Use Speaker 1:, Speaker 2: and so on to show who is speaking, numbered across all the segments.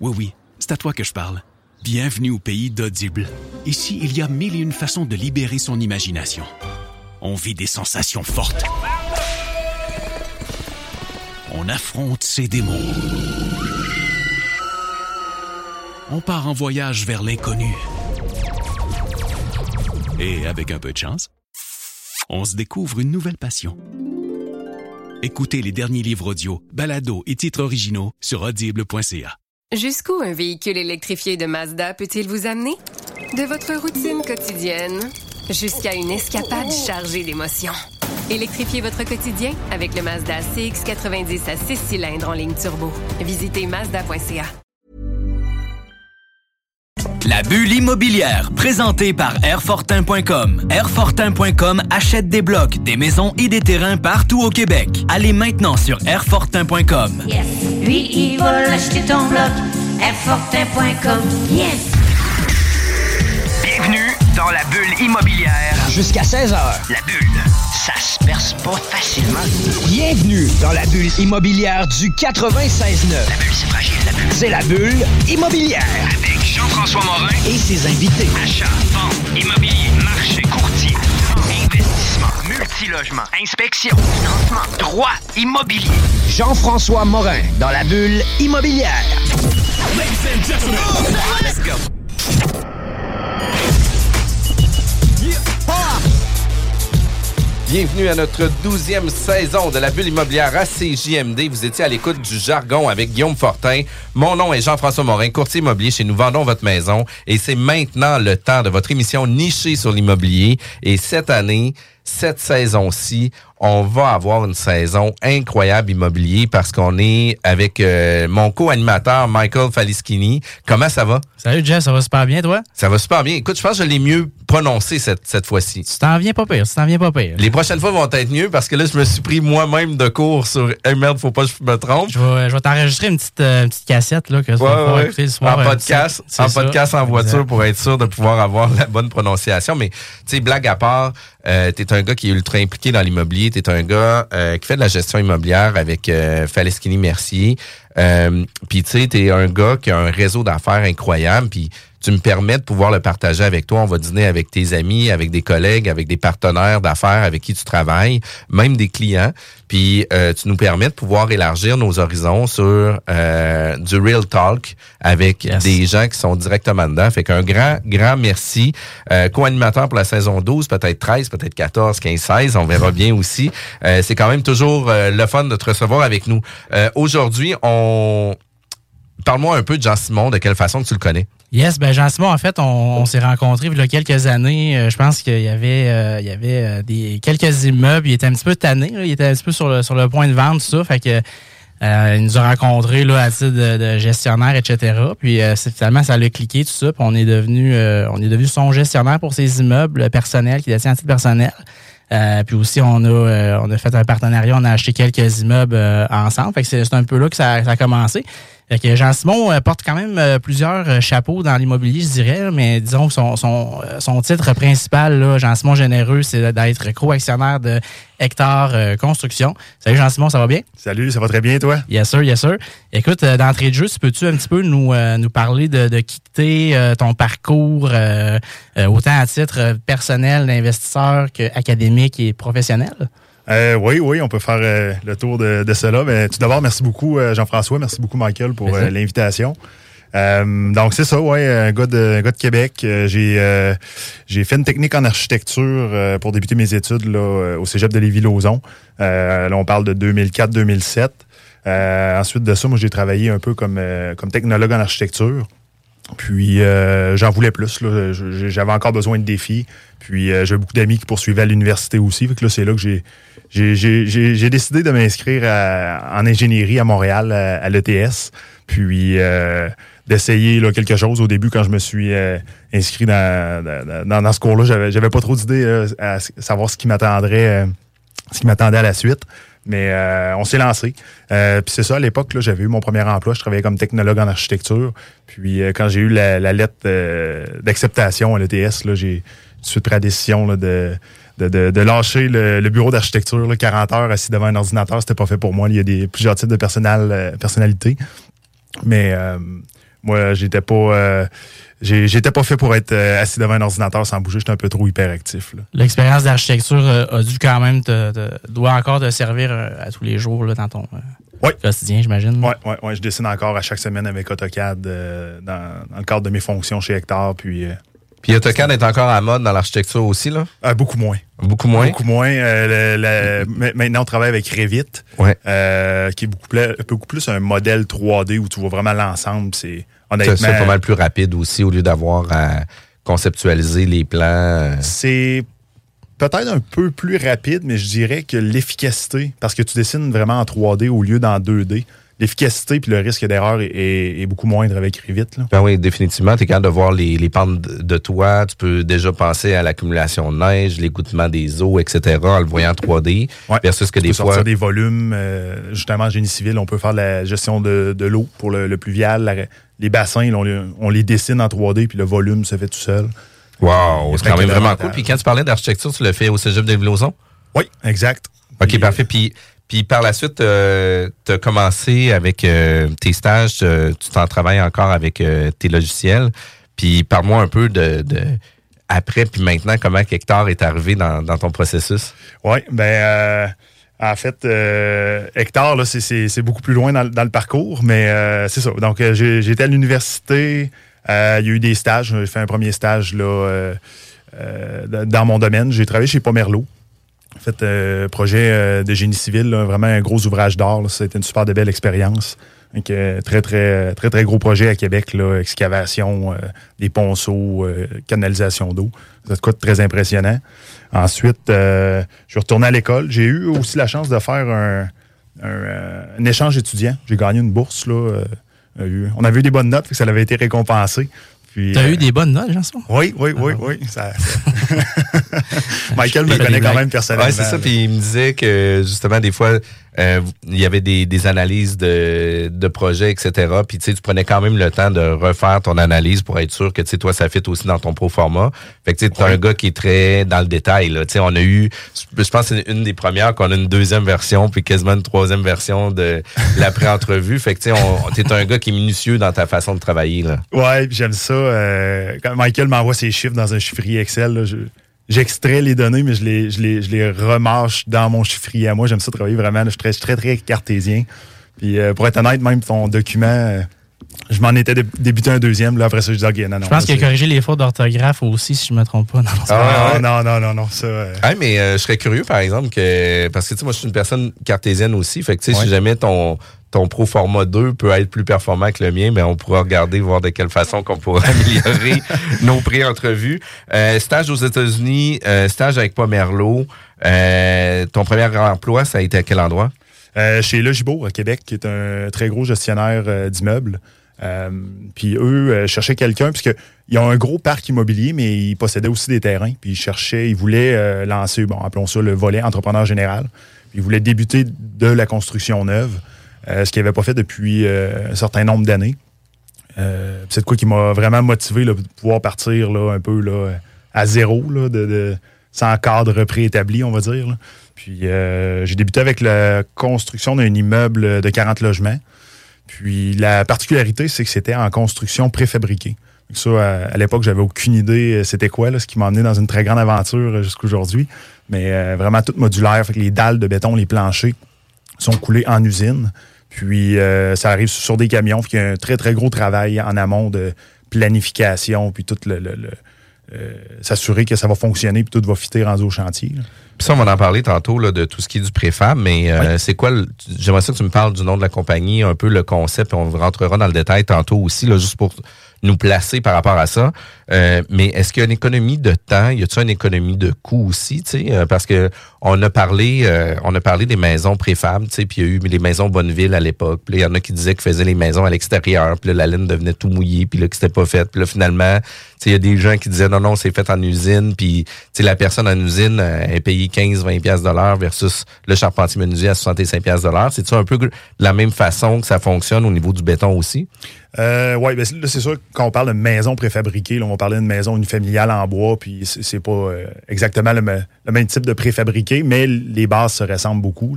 Speaker 1: Oui, oui, c'est à toi que je parle. Bienvenue au pays d'Audible. Ici, il y a mille et une façons de libérer son imagination. On vit des sensations fortes. On affronte ses démons. On part en voyage vers l'inconnu. Et avec un peu de chance, on se découvre une nouvelle passion. Écoutez les derniers livres audio, balados et titres originaux sur audible.ca.
Speaker 2: Jusqu'où un véhicule électrifié de Mazda peut-il vous amener? De votre routine quotidienne jusqu'à une escapade chargée d'émotions. Électrifiez votre quotidien avec le Mazda CX90 à 6 cylindres en ligne turbo. Visitez Mazda.ca.
Speaker 3: La bulle immobilière, présentée par Airfortin.com. Airfortin.com achète des blocs, des maisons et des terrains partout au Québec. Allez maintenant sur Airfortin.com.
Speaker 4: Yes. Lui, il va acheter ton bloc. Airfortin.com. Yes.
Speaker 5: Bienvenue dans la bulle immobilière.
Speaker 6: Jusqu'à 16h.
Speaker 5: La bulle, ça se perce pas facilement.
Speaker 6: Bienvenue dans la bulle immobilière du 96.9.
Speaker 5: La bulle, c'est fragile, la bulle.
Speaker 6: C'est la bulle immobilière.
Speaker 5: Avec Jean-François Morin.
Speaker 6: Et ses invités.
Speaker 5: Achat, vente, immobilier, marché, courtier, multilogement, inspection, financement, droit immobilier.
Speaker 6: Jean-François Morin dans la bulle immobilière.
Speaker 5: Let's go.
Speaker 7: Bienvenue à notre douzième saison de la bulle immobilière à CJMD. Vous étiez à l'écoute du jargon avec Guillaume Fortin. Mon nom est Jean-François Morin, courtier immobilier chez Nous Vendons Votre Maison. Et c'est maintenant le temps de votre émission nichée sur l'immobilier. Et cette année, cette saison-ci, on va avoir une saison incroyable immobilier parce qu'on est avec euh, mon co-animateur Michael Faliskini. Comment ça va?
Speaker 8: Salut Jeff, ça va super bien toi?
Speaker 7: Ça va super bien. Écoute, je pense que je l'ai mieux prononcé cette, cette fois-ci.
Speaker 8: Tu t'en viens pas pire, tu t'en viens pas pire.
Speaker 7: Les prochaines fois vont être mieux parce que là, je me suis pris moi-même de cours sur hey, merde, faut pas que je me trompe.
Speaker 8: Je vais, je vais t'enregistrer une petite, euh, une petite cassette là, que tu vas
Speaker 7: Ouais,
Speaker 8: écouter le soir.
Speaker 7: En
Speaker 8: euh,
Speaker 7: podcast,
Speaker 8: c'est
Speaker 7: en
Speaker 8: ça.
Speaker 7: podcast en voiture
Speaker 8: Exact.
Speaker 7: pour être sûr de pouvoir avoir la bonne prononciation. Mais tu sais, blague à part, euh, t'es un gars qui est ultra impliqué dans l'immobilier. T'es un gars euh, qui fait de la gestion immobilière avec euh, Faleschini Mercier. Euh, puis tu sais, t'es un gars qui a un réseau d'affaires incroyable. Puis tu me permets de pouvoir le partager avec toi. On va dîner avec tes amis, avec des collègues, avec des partenaires d'affaires avec qui tu travailles, même des clients. Puis euh, tu nous permets de pouvoir élargir nos horizons sur euh, du real talk avec
Speaker 8: Yes.
Speaker 7: des gens qui sont directement dedans. Fait qu'un grand, grand merci. Euh, Co-animateur pour la saison 12, peut-être 13, peut-être 14, 15, 16. On verra bien aussi. Euh, c'est quand même toujours euh, le fun de te recevoir avec nous. Euh, Aujourd'hui, on... Parle-moi un peu de Jean-Simon, de quelle façon tu le connais.
Speaker 8: Yes, ben Jean-Simon, en fait, on, s'est rencontrés il y a quelques années. Euh, je pense qu'il y avait, euh, il y avait euh, des, quelques immeubles. Il était un petit peu tanné. Il était un petit peu sur le, point de vendre, tout ça. Fait que nous a rencontrés là, à titre de, gestionnaire, etc. Puis finalement, ça l'a cliqué, tout ça. Puis on est devenu on est devenu son gestionnaire pour ses immeubles personnels qui détient à titre personnel. Puis aussi, on a, on a fait un partenariat, on a acheté quelques immeubles ensemble. Fait que c'est un peu là que ça a commencé. Fait que Jean-Simon euh, porte quand même euh, plusieurs euh, chapeaux dans l'immobilier, je dirais, mais disons que son, son, son titre principal, Jean-Simon Généreux, c'est d'être co-actionnaire de Hectare euh, Construction. Salut Jean-Simon, ça va bien?
Speaker 9: Salut, ça va très bien, toi?
Speaker 8: Yes sir, yes sir. Écoute, d'entrée de jeu, tu peux-tu un petit peu nous, nous parler de, de quitter ton parcours, autant à titre personnel, d'investisseur qu'académique et professionnel?
Speaker 9: Euh, oui, oui, on peut faire euh, le tour de, de cela. Mais tout d'abord, merci beaucoup, euh, Jean-François. Merci beaucoup, Michael, pour l'invitation. Euh, donc, c'est ça, ouais, un gars de, un gars de Québec. Euh, j'ai euh, j'ai fait une technique en architecture euh, pour débuter mes études là, au cégep de Lévis-Lauzon. Euh, là, on parle de 2004-2007. Euh, ensuite de ça, moi, j'ai travaillé un peu comme, euh, comme technologue en architecture. Puis euh, j'en voulais plus. là. J'avais encore besoin de défis. Puis euh, j'avais beaucoup d'amis qui poursuivaient à l'université aussi. Fait que là, c'est là que j'ai j'ai- décidé de m'inscrire en ingénierie à Montréal, à, à l'ETS. Puis euh, d'essayer quelque chose. Au début, quand je me suis euh, inscrit dans, dans, dans- ce cours-là, j'avais pas trop d'idées à savoir ce qui m'attendrait, euh, ce qui m'attendait à la suite. Mais euh, on s'est lancé. Euh, puis c'est ça, à l'époque, j'avais eu mon premier emploi. Je travaillais comme technologue en architecture. Puis quand j'ai eu la, la lettre d'acceptation à l'ETS, j'ai suite pris la décision là, de, de, de, de lâcher le, le bureau d'architecture. là, 40 heures assis devant un ordinateur, c'était pas fait pour moi. Il y a des, plusieurs types de personnal, euh, personnalités. Mais euh, moi, j'étais pas. euh, J'étais pas fait pour être assis devant un ordinateur sans bouger. J'étais un peu trop hyperactif.
Speaker 8: L'expérience d'architecture a dû quand même te, te- doit encore te servir à tous les jours là, dans ton quotidien, j'imagine.
Speaker 9: Ouais, ouais, ouais. Je dessine encore à chaque semaine avec AutoCAD euh, dans, dans le cadre de mes fonctions chez Hectare. Puis euh,
Speaker 7: Puis AutoCAD est encore à mode dans l'architecture aussi, là?
Speaker 9: euh, beaucoup moins.
Speaker 7: Beaucoup moins?
Speaker 9: Beaucoup moins. Euh, le- le- ma- maintenant, on travaille avec Revit,
Speaker 7: Ouais.
Speaker 9: euh, qui est beaucoup plus, beaucoup plus un modèle 3D où tu vois vraiment l'ensemble. C'est honnêtement.
Speaker 7: C'est pas mal plus rapide aussi au lieu d'avoir à conceptualiser les plans.
Speaker 9: C'est peut-être un peu plus rapide, mais je dirais que l'efficacité, parce que tu dessines vraiment en 3D au lieu d'en 2D, l'efficacité puis le risque d'erreur est, est- est beaucoup moindre avec Revit. Là.
Speaker 7: Ben oui, définitivement. Tu es capable de voir les, les pentes de toit. Tu peux déjà penser à l'accumulation de neige, l'écoutement des eaux, etc. en le voyant en 3D.
Speaker 9: Ouais.
Speaker 7: Versus que
Speaker 9: Tu
Speaker 7: des
Speaker 9: peux
Speaker 7: fois.
Speaker 9: sortir des volumes. euh, justement, en génie civil, on peut faire la gestion de, de l'eau pour le, le pluvial. La- les bassins, on, les, on les dessine en 3D, puis le volume se fait tout seul.
Speaker 7: Wow, c'est quand même vraiment cool. Puis quand tu parlais d'architecture, tu le fais au Cégep de Villoson?
Speaker 9: Oui, exact.
Speaker 7: OK, parfait. Puis, puis par la suite, euh, tu as commencé avec euh, tes stages, euh, tu t'en travailles encore avec euh, tes logiciels. Puis parle-moi un peu de, après puis maintenant, comment Hectare est arrivé dans, ton processus?
Speaker 9: Oui, ben en fait, Hectare, là, c'est- beaucoup plus loin dans, le- parcours, mais c'est ça. Donc, j'étais à l'université, il y a eu des stages. J'ai fait un premier stage là, dans- dans mon domaine. J'ai travaillé chez Pomerleau. En fait, euh, projet euh, de génie civil, vraiment un gros ouvrage d'art. là. C'était une super de belle expérience. Euh, très, très, très, très gros projet à Québec, excavation, des ponceaux, canalisation d'eau. Ça de quoi de très impressionnant. Ensuite, je suis retourné à l'école. J'ai eu aussi la chance de faire un, échange étudiant. J'ai gagné une bourse. Là, on avait eu des bonnes notes, que ça avait été récompensé. Puis,
Speaker 8: T'as
Speaker 9: euh,
Speaker 8: eu des bonnes notes, Jean-Simon?
Speaker 9: Oui, oui, oui,
Speaker 8: Ah.
Speaker 9: oui. ça- ça- Michael me connaît quand même personnellement.
Speaker 7: Ouais, c'est ça. Puis il me disait que justement, des fois, euh, il y avait des, des analyses de, de projets, etc. Puis tu sais, tu prenais quand même le temps de refaire ton analyse pour être sûr que tu sais, toi, ça fit aussi dans ton pro format. Fait que tu
Speaker 9: Ouais.
Speaker 7: un gars qui est très dans le détail. Là. Tu sais, on a eu, je pense que c'est une des premières qu'on a une deuxième version, puis quasiment une troisième version de l'après-entrevue. Fait que tu sais, un gars qui est minutieux dans ta façon de travailler. Là.
Speaker 9: Ouais, j'aime ça. euh, quand Michael m'envoie ses chiffres dans un chiffrier Excel, là, je- j'extrais les données, mais je les, je, les, je les remarche dans mon chiffrier à moi. J'aime ça travailler vraiment. je suis très, très, très cartésien. Puis euh, pour être honnête, même ton document, euh, je m'en étais dé- débuté un deuxième. Là, après ça, je dis, OK, non, non.
Speaker 8: Je pense qu'il a corrigé les fautes d'orthographe aussi, si je me trompe pas. Non, non,
Speaker 9: Ah, non, non, non, non, ça. euh,
Speaker 7: mais euh, je serais curieux, par exemple, que parce que tu sais, moi, je suis une personne cartésienne aussi. Fait que tu sais,
Speaker 9: Ouais.
Speaker 7: si jamais ton ton Pro Format 2 peut être plus performant que le mien, ben on pourra regarder, voir de quelle façon qu'on pourra améliorer nos pré-entrevues. Euh, stage aux États-Unis, euh, stage avec Pomerleau. Euh, ton premier emploi, ça a été à quel endroit?
Speaker 9: Chez Logibo à Québec, qui est un très gros gestionnaire d'immeubles. Puis eux cherchaient quelqu'un, puisque ils ont un gros parc immobilier, mais ils possédaient aussi des terrains. Puis ils cherchaient, ils voulaient lancer, bon, appelons ça le volet entrepreneur général. Ils voulaient débuter de la construction neuve, ce qu'ils n'avaient pas fait depuis euh, un certain nombre d'années. Euh, c'est de quoi qui m'a vraiment motivé de pouvoir partir là, un peu là, à zéro, là, sans cadre préétabli, on va dire. Puis euh, j'ai débuté avec la construction d'un immeuble de 40 logements. Puis la particularité, c'est que c'était en construction préfabriquée. Ça, à, à l'époque, j'avais aucune idée euh, c'était quoi, là, ce qui m'a amené dans une très grande aventure euh, jusqu'aujourd'hui. Mais euh, vraiment tout modulaire. Fait que les dalles de béton, les planchers sont coulés en usine. Puis euh, ça arrive sur des camions. Fait qu'il y a un très, très gros travail en amont de planification, puis tout le. le- le- euh, s'assurer que ça va fonctionner puis tout va fitter rendu au chantier.
Speaker 7: Puis ça, on va en parler tantôt là, de tout ce qui est du préfab, mais euh, c'est quoi le- J'aimerais ça que tu me parles du nom de la compagnie, un peu le concept, puis on rentrera dans le détail tantôt aussi, là, juste pour nous placer par rapport à ça. Euh, mais est-ce qu'il y a une économie de temps? Y a-t-il une économie de coût aussi? tu sais? Euh, parce que on a parlé, euh, on a parlé des maisons préfab, tu sais, puis il y a eu les maisons Bonneville à l'époque. Puis il y en a qui disaient qu'ils faisaient les maisons à l'extérieur, puis là, la laine devenait tout mouillée, puis là, que c'était pas fait. Puis là, finalement, tu sais, il y a des gens qui disaient non, non, c'est fait en usine, puis tu sais, la personne en usine euh, est payée 15-20 pièces de l'heure versus le charpentier menuisier à 65 pièces de l'heure. C'est-tu un peu la même façon que ça fonctionne au niveau du béton aussi?
Speaker 9: Euh, oui, ben c'est sûr, quand on parle de maison préfabriquée, là, on parler d'une maison unifamiliale en bois, puis c'est pas euh, exactement le, me- le même type de préfabriqué, mais les bases se ressemblent beaucoup.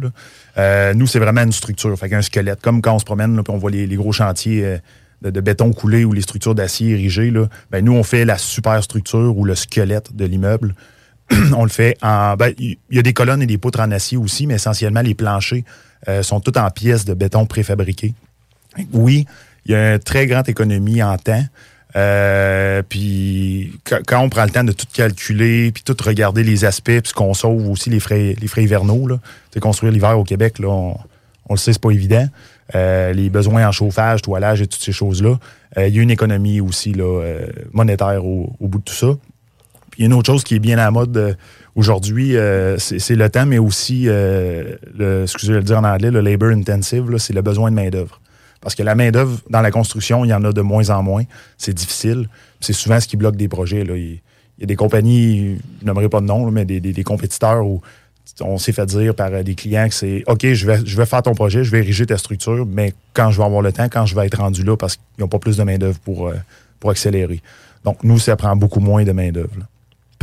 Speaker 9: Euh, nous, c'est vraiment une structure, fait qu'un squelette. Comme quand on se promène, puis on voit les, gros chantiers de, béton coulé ou les structures d'acier érigées, ben, nous, on fait la superstructure ou le squelette de l'immeuble. on le fait en. ben, Il y a des colonnes et des poutres en acier aussi, mais essentiellement, les planchers euh, sont tous en pièces de béton préfabriqué. Oui, il y a une très grande économie en temps. Euh, puis quand, on prend le temps de tout calculer, puis tout regarder les aspects, puis qu'on sauve aussi les frais, les frais hivernaux, là. Construire l'hiver au Québec, là, on, le sait, c'est pas évident. Euh, les besoins en chauffage, toilage et toutes ces choses-là. Il y a une économie aussi là, monétaire au bout de tout ça. Il y a une autre chose qui est bien à la mode euh, aujourd'hui, euh, c'est le temps, mais aussi, euh, le, excusez-moi de le dire en anglais, le labor intensive, c'est le besoin de main-d'œuvre. Parce que la main-d'œuvre, dans la construction, il y en a de moins en moins. C'est difficile. C'est souvent ce qui bloque des projets. Là. Il, il y a des compagnies, je n'aimerais pas de nom, là, mais des, des- des compétiteurs où on s'est fait dire par euh, des clients que c'est OK, je vais, je vais faire ton projet, je vais ériger ta structure, mais quand je vais avoir le temps, quand je vais être rendu là, parce qu'ils n'ont pas plus de main-d'œuvre pour, euh, pour accélérer. Donc, nous, ça prend beaucoup moins de main-d'œuvre.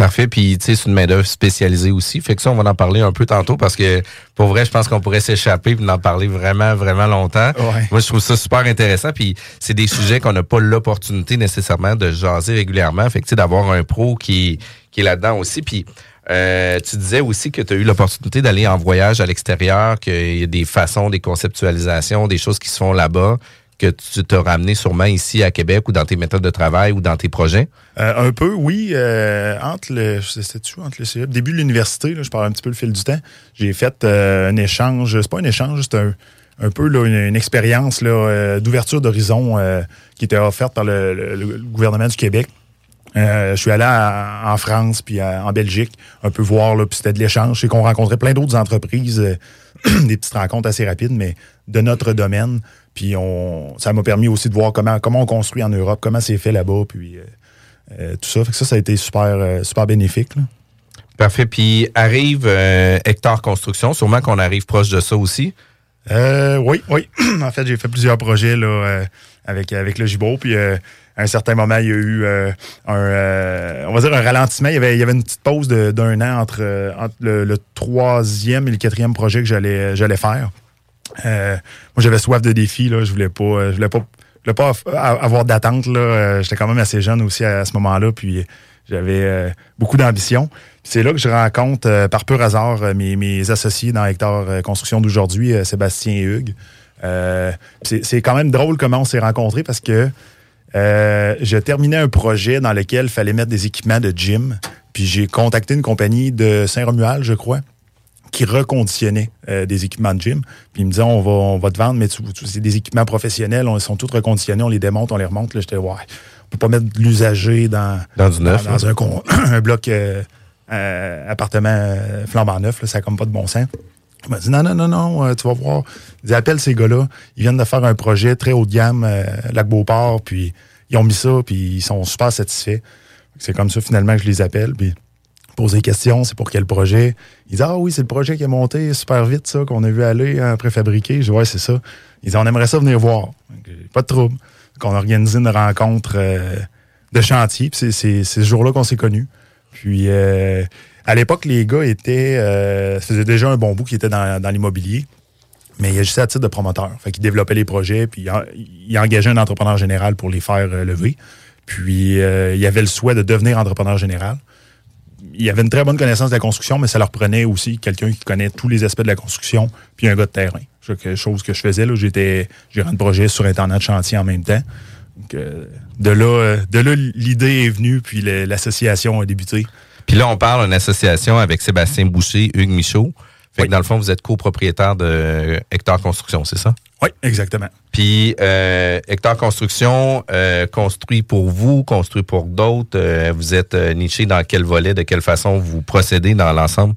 Speaker 7: Parfait. Puis, tu sais, c'est une main-d'œuvre spécialisée aussi. Fait que ça, on va en parler un peu tantôt parce que, pour vrai, je pense qu'on pourrait s'échapper et en parler vraiment, vraiment longtemps.
Speaker 9: Ouais.
Speaker 7: Moi, je trouve ça super intéressant. Puis, c'est des sujets qu'on n'a pas l'opportunité nécessairement de jaser régulièrement. Fait que, tu sais, d'avoir un pro qui, qui est là-dedans aussi. Puis, euh, tu disais aussi que tu as eu l'opportunité d'aller en voyage à l'extérieur, qu'il y a des façons, des conceptualisations, des choses qui se font là-bas que tu t'as ramené sûrement ici à Québec ou dans tes méthodes de travail ou dans tes projets?
Speaker 9: Euh, un peu, oui. euh, entre le, c'était-tu, entre le début de l'université, je parle un petit peu le fil du temps. J'ai fait euh, un échange. C'est pas un échange, c'est un, peu là, une, expérience d'ouverture d'horizon qui était offerte par le, gouvernement du Québec. Je suis allé en France puis en Belgique un peu voir là, puis c'était de l'échange. C'est qu'on rencontrait plein d'autres entreprises, des petites rencontres assez rapides, mais de notre domaine. Puis on, ça m'a permis aussi de voir comment comment on construit en Europe, comment c'est fait là-bas, puis euh, euh, tout ça. Fait que ça, ça a été super euh, super bénéfique. là.
Speaker 7: Parfait. Puis arrive euh, Hectare Construction. Sûrement qu'on arrive proche de ça aussi.
Speaker 9: Euh, oui, oui. en fait, j'ai fait plusieurs projets là, avec, avec le Gibault. Puis euh, à un certain moment, il y a eu euh, un, euh, on va dire un ralentissement. Il y avait, il y avait une petite pause d'un an entre, entre le, troisième et le quatrième projet que j'allais faire. Moi, j'avais soif de défis. Là. Je voulais pas, je voulais pas, je voulais pas av- avoir d'attente. J'étais quand même assez jeune aussi à, ce moment-là. Puis j'avais beaucoup d'ambition. C'est là que je rencontre, par pur hasard, mes, mes associés dans Hectare euh, Construction d'aujourd'hui, Sébastien et Hugues. Euh, c'est quand même drôle comment on s'est rencontrés parce que euh, je terminais un projet dans lequel il fallait mettre des équipements de gym. Puis j'ai contacté une compagnie de Saint-Romuald, je crois, qui reconditionnait euh, des équipements de gym. Puis ils me disaient, on va, on va te vendre, mais c'est des équipements professionnels, on, ils sont tous reconditionnés, on les démonte, on les remonte. Là, j'étais, ouais, on peut pas mettre de l'usager dans,
Speaker 7: Dans du neuf,
Speaker 9: dans, dans un, bloc euh, appartement flambant neuf, là, ça n'a comme pas de bon sens. Il m'a dit non, non, non, non, euh, tu vas voir. Il dit appelle ces gars-là. Ils viennent de faire un projet très haut de gamme, euh, Lac Beauport, puis ils ont mis ça, puis ils sont super satisfaits. C'est comme ça finalement que je les appelle, puis poser des questions, c'est pour quel projet? Ils disent Ah oui, c'est le projet qui est monté super vite, ça, qu'on a vu aller en préfabriqué. Je dis Ouais, c'est ça. Ils disent On aimerait ça venir voir. Pas de trouble. Qu'on a organisé une rencontre euh, de chantier, puis c'est ce jour-là qu'on s'est connus. Puis euh, à l'époque, les gars étaient. Euh, ça faisait déjà un bon bout qu'ils étaient dans, l'immobilier. Mais il agissait à titre de promoteur. Fait qu'il développait les projets, puis il, en- il engageait un entrepreneur général pour les faire euh, lever. Puis euh, il avait le souhait de devenir entrepreneur général. Il avait une très bonne connaissance de la construction, mais ça leur prenait aussi quelqu'un qui connaît tous les aspects de la construction, puis un gars de terrain. Quelque chose que je faisais. J'étais gérant de projet sur Internet chantier en même temps. Euh, de là, euh, de là l'idée est venue, puis l'association a débuté.
Speaker 7: Puis là, on parle d'une association avec Sébastien Boucher, Hugues Michaud. Fait que dans le fond, vous êtes copropriétaire de Hectare Construction, c'est ça?
Speaker 9: Oui, exactement.
Speaker 7: Puis euh, Hectare Construction, euh, construit pour vous, construit pour d'autres. euh, vous êtes niché dans quel volet, de quelle façon vous procédez dans l'ensemble?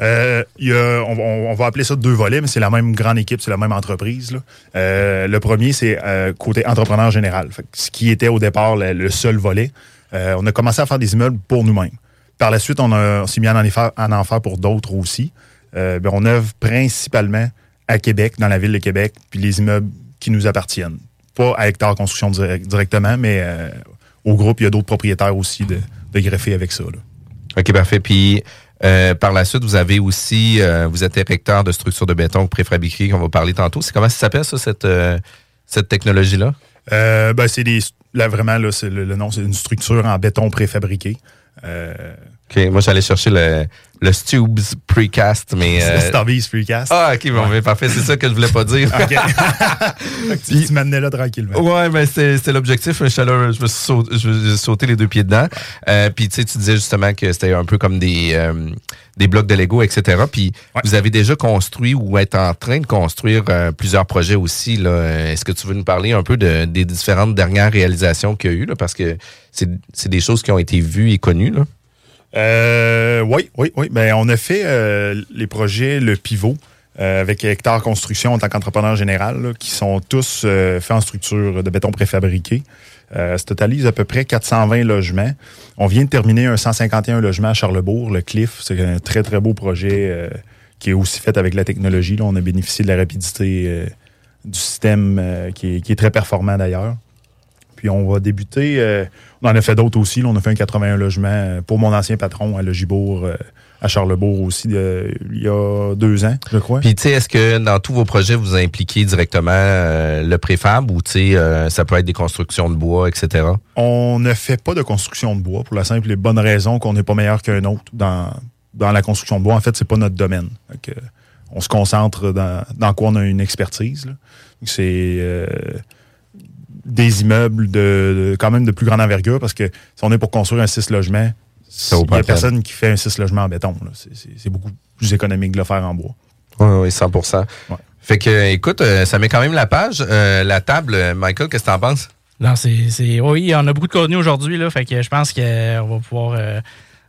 Speaker 9: Euh, il y a- on, va appeler ça deux volets, mais c'est la même grande équipe, c'est la même entreprise. là. Euh, le premier, c'est euh, côté entrepreneur général. Fait que ce qui était au départ le, le seul volet. On a commencé à faire des immeubles pour nous-mêmes. Par la suite, on, a- on s'est mis à en faire, à en faire pour d'autres aussi. Euh, ben, on œuvre principalement à Québec, dans la ville de Québec, puis les immeubles qui nous appartiennent. Pas à Hectare Construction direct- directement, mais euh, au groupe, il y a d'autres propriétaires aussi de, de greffer avec ça. là.
Speaker 7: OK, parfait. Puis euh, par la suite, vous avez aussi, vous êtes érecteur de structures de béton préfabriquées qu'on va parler tantôt. C'est comment ça s'appelle ça, cette, cette technologie-là?
Speaker 9: Ben, c'est des. Là, vraiment, là, c'est le, le nom, c'est une structure en béton préfabriqué. Euh,
Speaker 7: OK, moi j'allais chercher le, le Stubes Precast, mais... euh,
Speaker 9: le Starbies Freecast.
Speaker 7: Ah, OK, bon, ben, parfait. C'est ça que je voulais pas dire.
Speaker 9: OK. Tu, tu m'amenais là tranquillement.
Speaker 7: Ouais, mais c'est l'objectif. Je, suis allé- je me suis sauté, les deux pieds dedans. Euh, puis tu sais, tu disais justement que c'était un peu comme des euh, des blocs de Lego, etc. Puis
Speaker 9: Ouais.
Speaker 7: vous avez déjà construit ou êtes en train de construire euh, plusieurs projets aussi. là. Est-ce que tu veux nous parler un peu de, des différentes dernières réalisations qu'il y a eu là, parce que c'est c'est des choses qui ont été vues et connues là.
Speaker 9: Euh, oui, oui, oui. Ben, on a fait euh, les projets Le Pivot euh, avec Hectare Construction en tant qu'entrepreneur général, qui sont tous euh, faits en structure de béton préfabriqué. Ça totalise à peu près 420 logements. On vient de terminer un 151 logements à Charlebourg, le Cliff. C'est un très, très beau projet qui est aussi fait avec la technologie. Là. On a bénéficié de la rapidité du système qui est très performant d'ailleurs. Puis on va débuter. euh, on en a fait d'autres aussi. là. on a fait un 81 logements euh, pour mon ancien patron à Logibourg, euh, à Charlebourg aussi, il y a deux ans, je crois.
Speaker 7: Puis tu sais, est-ce que dans tous vos projets vous impliquez directement euh, le préfab ou tu sais, euh, ça peut être des constructions de bois, etc.
Speaker 9: On ne fait pas de construction de bois pour la simple et bonne raison qu'on n'est pas meilleur qu'un autre dans, dans la construction de bois. En fait, c'est pas notre domaine. On se concentre dans, dans quoi on a une expertise. C'est euh, des immeubles de, de- quand même de plus grande envergure parce que si on est pour construire un 6 logements, il
Speaker 7: pas
Speaker 9: n'y a personne qui fait un 6 logements en béton. là. C'est- C'est c'est beaucoup plus économique de le faire en bois.
Speaker 7: Oui, oui, 100
Speaker 9: Ouais.
Speaker 7: Fait que, écoute, euh, ça met quand même la page, euh, la table. Euh, Michael, qu'est-ce que t'en penses?
Speaker 8: Non, c'est. c'est- Oui, on a beaucoup de contenu aujourd'hui, là. Fait que je pense qu'on va pouvoir. euh,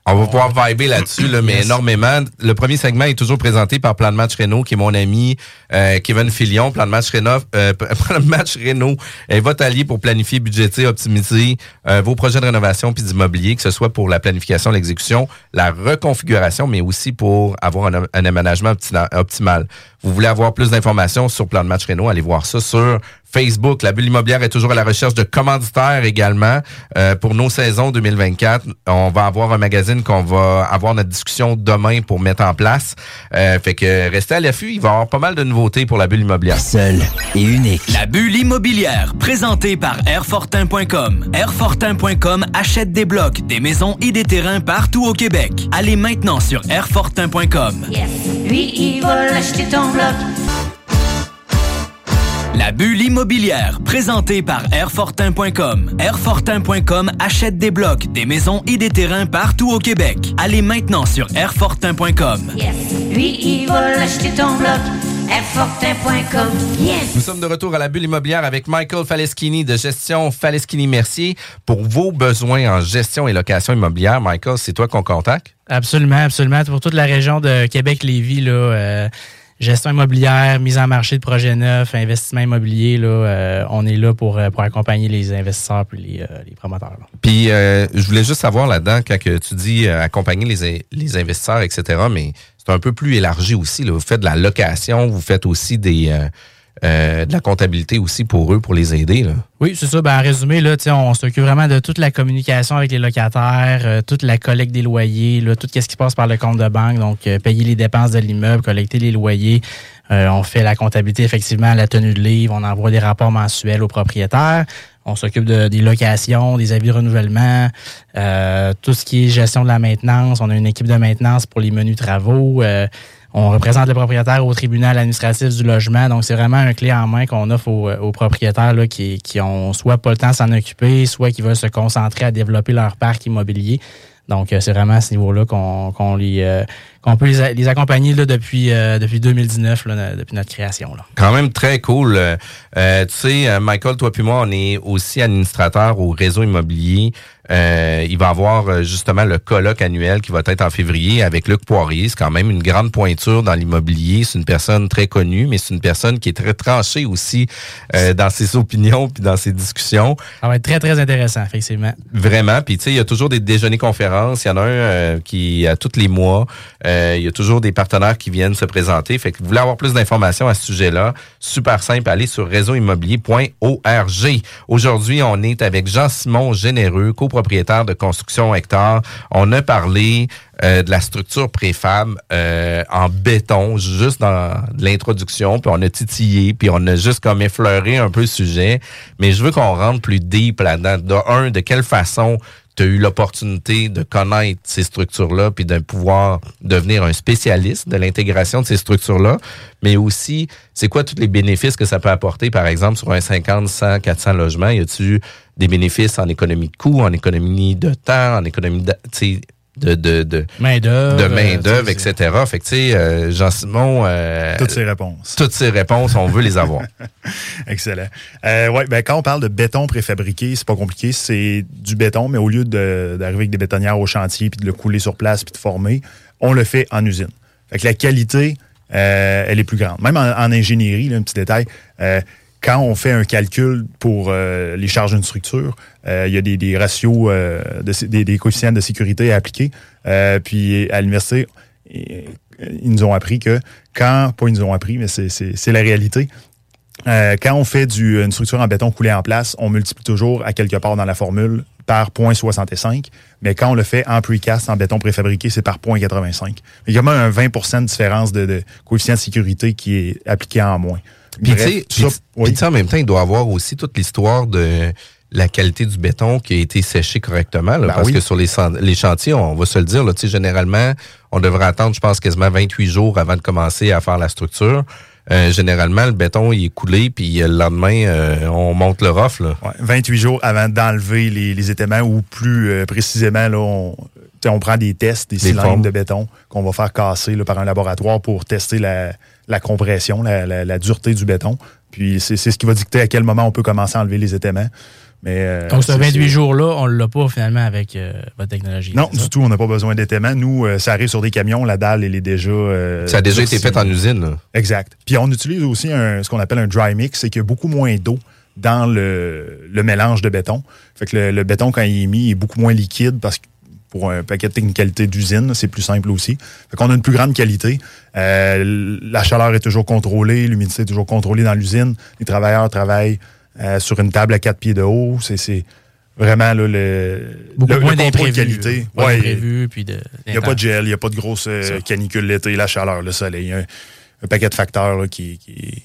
Speaker 7: On va pouvoir vibrer là-dessus, là, mais
Speaker 8: Yes.
Speaker 7: énormément. Le premier segment est toujours présenté par Plan de Match Renault, qui est mon ami euh, Kevin Filion. Plan de Match Renault, euh, Plan de Match Renault est votre allié pour planifier, budgéter, optimiser euh, vos projets de rénovation puis d'immobilier, que ce soit pour la planification, l'exécution, la reconfiguration, mais aussi pour avoir un, un aménagement opti- optimal. Vous voulez avoir plus d'informations sur Plan de Match Renault, allez voir ça sur Facebook. La bulle immobilière est toujours à la recherche de commanditaires également euh, pour nos saisons 2024. On va avoir un magazine qu'on va avoir notre discussion demain pour mettre en place. Euh, fait que restez à l'affût, il va y avoir pas mal de nouveautés pour la bulle immobilière.
Speaker 3: Seul et unique. La bulle immobilière, présentée par Airfortin.com. Airfortin.com achète des blocs, des maisons et des terrains partout au Québec. Allez maintenant sur Airfortin.com.
Speaker 4: Lui, il va l'acheter ton bloc.
Speaker 3: La bulle immobilière, présentée par Airfortin.com. Airfortin.com achète des blocs, des maisons et des terrains partout au Québec. Allez maintenant sur Airfortin.com.
Speaker 4: Lui, il va l'acheter ton bloc. Airfortin.com. Yes!
Speaker 7: Nous sommes de retour à la bulle immobilière avec Michael Faleschini de Gestion Faleschini Mercier. Pour vos besoins en gestion et location immobilière, Michael, c'est toi qu'on contacte?
Speaker 8: Absolument, absolument. Pour toute la région de Québec-Lévis, là, euh, gestion immobilière, mise en marché de projets neufs, investissement immobilier, là, euh, on est là pour, euh, pour accompagner les investisseurs et les, euh, les promoteurs.
Speaker 7: Puis, euh, je voulais juste savoir là-dedans, quand que tu dis euh, accompagner les, les investisseurs, etc., mais c'est un peu plus élargi aussi. là. Vous faites de la location, vous faites aussi des, euh, de la comptabilité aussi pour eux, pour les aider. Là.
Speaker 8: Oui, c'est ça. Ben, en résumé, là, on s'occupe vraiment de toute la communication avec les locataires, euh, toute la collecte des loyers, là, tout ce qui se passe par le compte de banque, donc euh, payer les dépenses de l'immeuble, collecter les loyers. On fait la comptabilité, effectivement, la tenue de livre, on envoie des rapports mensuels aux propriétaires. On s'occupe de, des locations, des avis de renouvellement, tout ce qui est gestion de la maintenance. On a une équipe de maintenance pour les menus travaux. Euh, on représente le propriétaire au tribunal administratif du logement. Donc, c'est vraiment un clé en main qu'on offre aux, aux propriétaires là, qui, qui ont soit pas le temps de s'en occuper, soit qui veulent se concentrer à développer leur parc immobilier. Donc, euh, c'est vraiment à ce niveau-là qu'on qu'on les, euh, qu'on peut les, les accompagner là, depuis, euh, depuis 2019, là, depuis notre création. Là.
Speaker 7: Quand même très cool. Euh, euh, tu sais, euh, Michael, toi puis moi, on est aussi administrateur au réseau immobilier Euh, il va avoir euh, justement le colloque annuel qui va être en février avec Luc Poirier. C'est quand même une grande pointure dans l'immobilier. C'est une personne très connue, mais c'est une personne qui est très tranchée aussi euh, dans ses opinions puis dans ses discussions.
Speaker 8: Ça va être très, très intéressant, effectivement.
Speaker 7: Vraiment. Puis, tu sais, il y a toujours des déjeuners conférences. Il y en a un euh, qui, à tous les mois, euh, il y a toujours des partenaires qui viennent se présenter. Fait que vous voulez avoir plus d'informations à ce sujet-là, super simple, allez sur réseauimmobilier.org. Aujourd'hui, on est avec Jean-Simon Généreux, copropriétaire de Construction Hectare. On a parlé euh, de la structure préfab euh, en béton, juste dans l'introduction, puis on a titillé, puis on a juste comme effleuré un peu le sujet. Mais je veux qu'on rentre plus deep là-dedans. De un, de quelle façon tu as eu l'opportunité de connaître ces structures-là, puis de pouvoir devenir un spécialiste de l'intégration de ces structures-là, mais aussi, c'est quoi tous les bénéfices que ça peut apporter, par exemple, sur un 50, 100, 400 logements? Y a-tu des bénéfices en économie de coûts, en économie de temps, en économie de, de, de, de
Speaker 8: Main-d'œuvre.
Speaker 7: de
Speaker 8: euh, tu sais,
Speaker 7: etc. Fait que, tu sais, euh, Jean-Simon, euh,
Speaker 9: Toutes ces réponses.
Speaker 7: toutes ces réponses, on veut les avoir.
Speaker 9: Excellent. Euh, ouais, ben, quand on parle de béton préfabriqué, c'est pas compliqué. C'est du béton, mais au lieu de- d'arriver avec des bétonnières au chantier puis de le couler sur place puis de former, on le fait en usine. Fait que la qualité, elle est plus grande. Même en, en ingénierie, là, un petit détail, quand on fait un calcul pour euh, les charges d'une structure, euh, il y a des, ratios, euh, des, coefficients de sécurité à appliquer. Puis à l'université, ils nous ont appris que quand, pas ils nous ont appris, mais c'est- la réalité, quand on fait une structure en béton coulé en place, on multiplie toujours à quelque part dans la formule par 0.65. Mais quand on le fait en precast, en béton préfabriqué, c'est par 0.85. Il y a même un 20% de différence de coefficient de sécurité qui est appliqué en moins.
Speaker 7: Puis tu sais, en même temps, il doit avoir aussi toute l'histoire de la qualité du béton qui a été séché correctement. là,
Speaker 9: Ben
Speaker 7: parce
Speaker 9: oui.
Speaker 7: que sur les, chan- les chantiers, on va se le dire, là, tu sais, généralement, on devrait attendre, je pense, quasiment 28 jours avant de commencer à faire la structure. Euh, généralement, le béton, il est coulé, puis euh, le lendemain, euh, on monte le rough. Là.
Speaker 9: Ouais, 28 jours avant d'enlever les, les étéments ou plus euh, précisément, là, on, on prend des tests, des
Speaker 7: Des
Speaker 9: cylindres
Speaker 7: formes.
Speaker 9: de béton qu'on va faire casser là, par un laboratoire pour tester la, la compression, la, la- la dureté du béton. Puis c'est ce qui va dicter à quel moment on peut commencer à enlever les étéments. Mais, euh,
Speaker 8: Donc, ce
Speaker 9: c'est-
Speaker 8: 28
Speaker 9: c'est-
Speaker 8: jours-là, on l'a pas finalement avec euh, votre technologie.
Speaker 9: Non, du tout, on n'a pas besoin d'étéments. Nous, euh, ça arrive sur des camions, la dalle, elle est déjà... euh,
Speaker 7: Ça a déjà été fait en usine. là.
Speaker 9: Exact. Puis on utilise aussi un- ce qu'on appelle un dry mix, c'est qu'il y a beaucoup moins d'eau dans le, le mélange de béton. Fait que le, le béton, quand il est mis, il est beaucoup moins liquide parce que pour un paquet de technicalité d'usine, c'est plus simple aussi. Fait qu'on a une plus grande qualité. Euh, la chaleur est toujours contrôlée, l'humidité est toujours contrôlée dans l'usine. Les travailleurs travaillent euh, sur une table à quatre pieds de haut. C'est- C'est vraiment là, le,
Speaker 8: Beaucoup
Speaker 9: le,
Speaker 8: moins
Speaker 9: le contrôle de qualité. Ouais,
Speaker 8: de.
Speaker 9: il n'y a pas de gel, il n'y a pas de grosse euh, canicule l'été, la chaleur, le soleil. Il y a un, un paquet de facteurs là, qui, qui,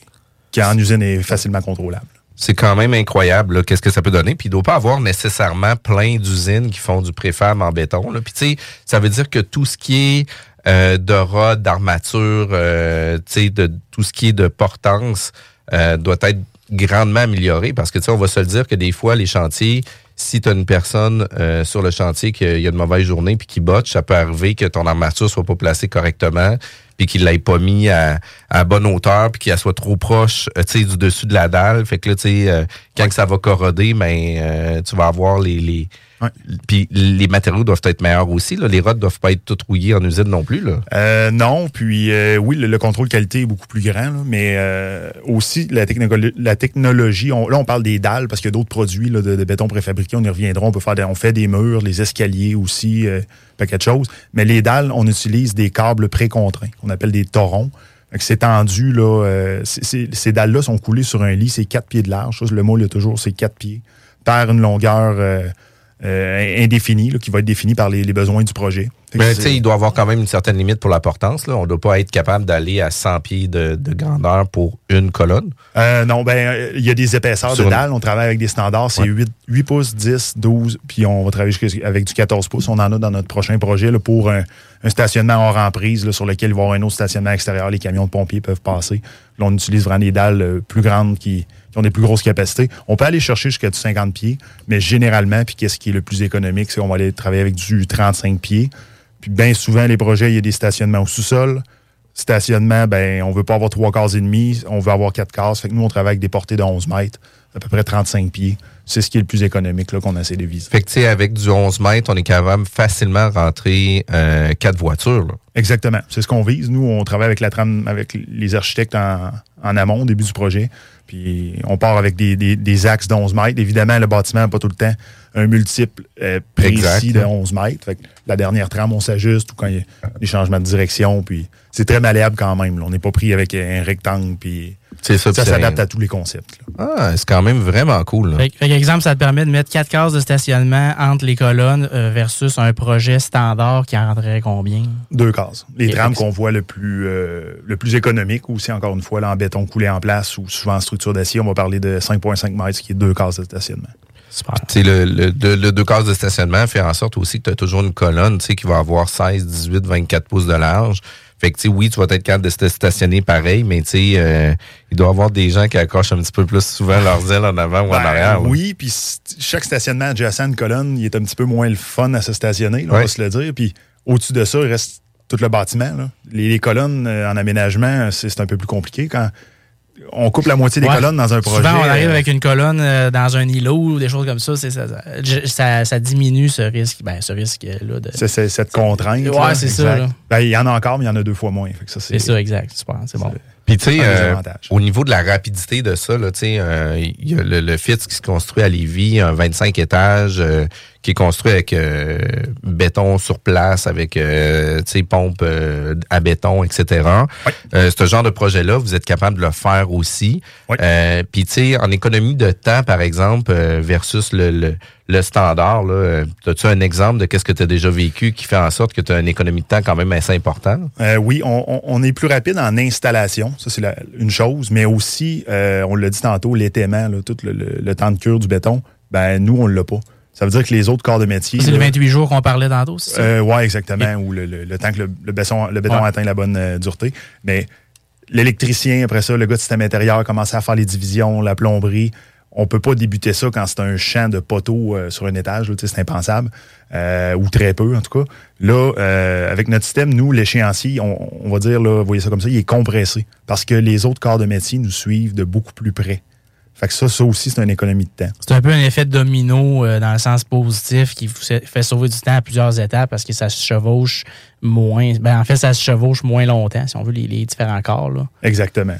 Speaker 9: qui, en usine est facilement contrôlable.
Speaker 7: C'est quand même incroyable, qu'est-ce que ça peut donner. Puis il doit pas avoir nécessairement plein d'usines qui font du préfab en béton. Là. Puis tu sais, ça veut dire que tout ce qui est euh, de rod, d'armature, euh, tu sais, de tout ce qui est de portance euh, doit être grandement amélioré parce que tu sais, on va se le dire que des fois, les chantiers, si tu as une personne euh, sur le chantier qui a une mauvaise journée puis qui botte, ça peut arriver que ton armature soit pas placée correctement puis qu'il l'ait pas mis à, à bonne hauteur puis qu'elle soit trop proche euh, tu sais du dessus de la dalle. Fait que là tu sais euh, quand que ça va corroder mais euh, tu vas avoir les les
Speaker 9: Ouais.
Speaker 7: puis les matériaux doivent être meilleurs aussi là. les rods doivent pas être tout rouillés en usine non plus là
Speaker 9: Euh, non, puis euh, oui, le, le contrôle qualité est beaucoup plus grand, là, mais euh, aussi la, technolo- la technologie. on- là, on parle des dalles parce qu'il y a d'autres produits là, de, de béton préfabriqué. On y reviendra. On peut faire des- on fait des murs, les escaliers aussi, paquet de choses. Mais les dalles, on utilise des câbles précontraints qu'on appelle des torons. C'est tendu, là. ces dalles-là sont coulées sur un lit, c'est quatre pieds de large. Ça, le mot, il y a toujours, c'est quatre pieds par une longueur euh, indéfinie, là, qui va être définie par les, les besoins du projet.
Speaker 7: Mais sais il doit avoir quand même une certaine limite pour la portance là on doit pas être capable d'aller à 100 pieds de, de grandeur pour une colonne
Speaker 9: Euh, non, ben, euh, il y a des épaisseurs
Speaker 7: Sur
Speaker 9: de
Speaker 7: une-
Speaker 9: dalles. On travaille avec des standards. C'est
Speaker 7: Ouais.
Speaker 9: 8, 8 pouces, 10, 12, puis on va travailler avec du 14 pouces. On en a dans notre prochain projet là, pour un, un stationnement hors emprise là, sur lequel il va y avoir un autre stationnement extérieur. Les camions de pompiers peuvent passer. Là, on utilise vraiment des dalles euh, plus grandes qui, qui ont des plus grosses capacités. On peut aller chercher jusqu'à du 50 pieds, mais généralement, puis qu'est-ce qui est le plus économique, c'est qu'on va aller travailler avec du 35 pieds. Puis bien souvent, les projets, il y a des stationnements au sous-sol. Stationnement, ben, on veut pas avoir trois cases et demie, on veut avoir quatre cases. Fait que nous, on travaille avec des portées de 11 mètres. à peu près 35 pieds. C'est ce qui est le plus économique qu'on essaie de viser.
Speaker 7: Fait que, tu sais, avec du 11 mètres, on est capable facilement rentrer euh, quatre voitures. là.
Speaker 9: Exactement. C'est ce qu'on vise. Nous, on travaille avec la trame, avec les architectes en, en amont, au début du projet. Puis on part avec des, des, des axes d'11 mètres. Évidemment, le bâtiment n'a pas tout le temps un multiple euh, précis
Speaker 7: Exact.
Speaker 9: de 11 mètres. Fait que la dernière trame, on s'ajuste ou quand il y a des changements de direction. Puis c'est très malléable quand même. là. On n'est pas pris avec un rectangle. Puis
Speaker 7: C'est ça,
Speaker 9: ça s'adapte à tous les concepts. là.
Speaker 7: Ah, c'est quand même vraiment cool. là.
Speaker 8: Fait, que- fait exemple, ça te permet de mettre quatre cases de stationnement entre les colonnes euh, versus un projet standard qui en rendrait combien?
Speaker 9: Deux cases. Les
Speaker 8: Et
Speaker 9: qu'on voit le plus, euh, le plus économique aussi, encore une fois, là, en béton coulé en place ou souvent en structure d'acier, on va parler de 5,5 mètres, ce qui est deux cases de stationnement.
Speaker 8: Super.
Speaker 7: Tu sais, le, le, le- le deux cases de stationnement fait en sorte aussi que tu as toujours une colonne tu sais, qui va avoir 16, 18, 24 pouces de large. Fait que, oui, tu vas être capable de te stationner pareil, mais tu sais, euh, il doit y avoir des gens qui accrochent un petit peu plus souvent leurs ailes en avant ou en
Speaker 9: Ben,
Speaker 7: arrière. là.
Speaker 9: oui, puis chaque stationnement adjacent à une colonne, il est un petit peu moins le fun à se stationner, là, on va se le dire. Puis au-dessus de ça, il reste tout le bâtiment. là. Les, les colonnes euh, en aménagement, c'est un peu plus compliqué. Quand on coupe la moitié des
Speaker 8: Ouais.
Speaker 9: colonnes dans un projet.
Speaker 8: Souvent, on arrive
Speaker 9: euh,
Speaker 8: avec une colonne euh, dans un îlot ou des choses comme ça. c'est Ça, ça, ça- ça diminue ce risque, ben, ce risque-là. de-
Speaker 9: c'est- cette contrainte.
Speaker 8: Ouais,
Speaker 9: là,
Speaker 8: c'est ça.
Speaker 9: Ben, il y en a encore, mais il y en a deux fois moins.
Speaker 8: C'est ça, exact. Super, c'est bon.
Speaker 7: Puis tu sais, euh, au niveau de la rapidité de ça, là, tu sais, euh, il y a le, le FITS qui se construit à Lévis, un 25 étages, euh, qui est construit avec euh, béton sur place, avec euh, tu sais, pompe euh, à béton, etc. Euh, ce genre de projet-là, vous êtes capable de le faire aussi.
Speaker 9: Oui.
Speaker 7: Puis tu sais, en économie de temps, par exemple, versus le, le, le standard, as-tu un exemple de qu'est-ce que tu as déjà vécu qui fait en sorte que tu as une économie de temps quand même assez importante?
Speaker 9: Oui, on, est plus rapide en installation, ça c'est une chose, mais aussi, on l'a dit tantôt, l'étaiement, là, tout le, le- le temps de cure du béton, ben nous, on l'a pas. Ça veut dire que les autres corps de métier...
Speaker 8: C'est le
Speaker 9: là,
Speaker 8: 28 jours qu'on parlait tantôt, c'est ça?
Speaker 9: euh, ouais, exactement, ou le, le- le temps que le, le béton, le béton
Speaker 8: Ouais.
Speaker 9: atteint la bonne euh, dureté. Mais l'électricien, après ça, le gars de système intérieur commence à faire les divisions, la plomberie. On peut pas débuter ça quand c'est un champ de poteaux euh, sur un étage, c'est impensable, ou très peu en tout cas. Là, avec notre système, nous, l'échéancier, on, on va dire, là, vous voyez ça comme ça, il est compressé parce que les autres corps de métier nous suivent de beaucoup plus près. Fait que ça, ça aussi, c'est une économie de temps.
Speaker 8: C'est un peu un effet domino euh, dans le sens positif qui vous fait sauver du temps à plusieurs étapes parce que ça se chevauche moins. Ben, en fait, ça se chevauche moins longtemps, si on veut, les, les différents corps. Là.
Speaker 9: Exactement.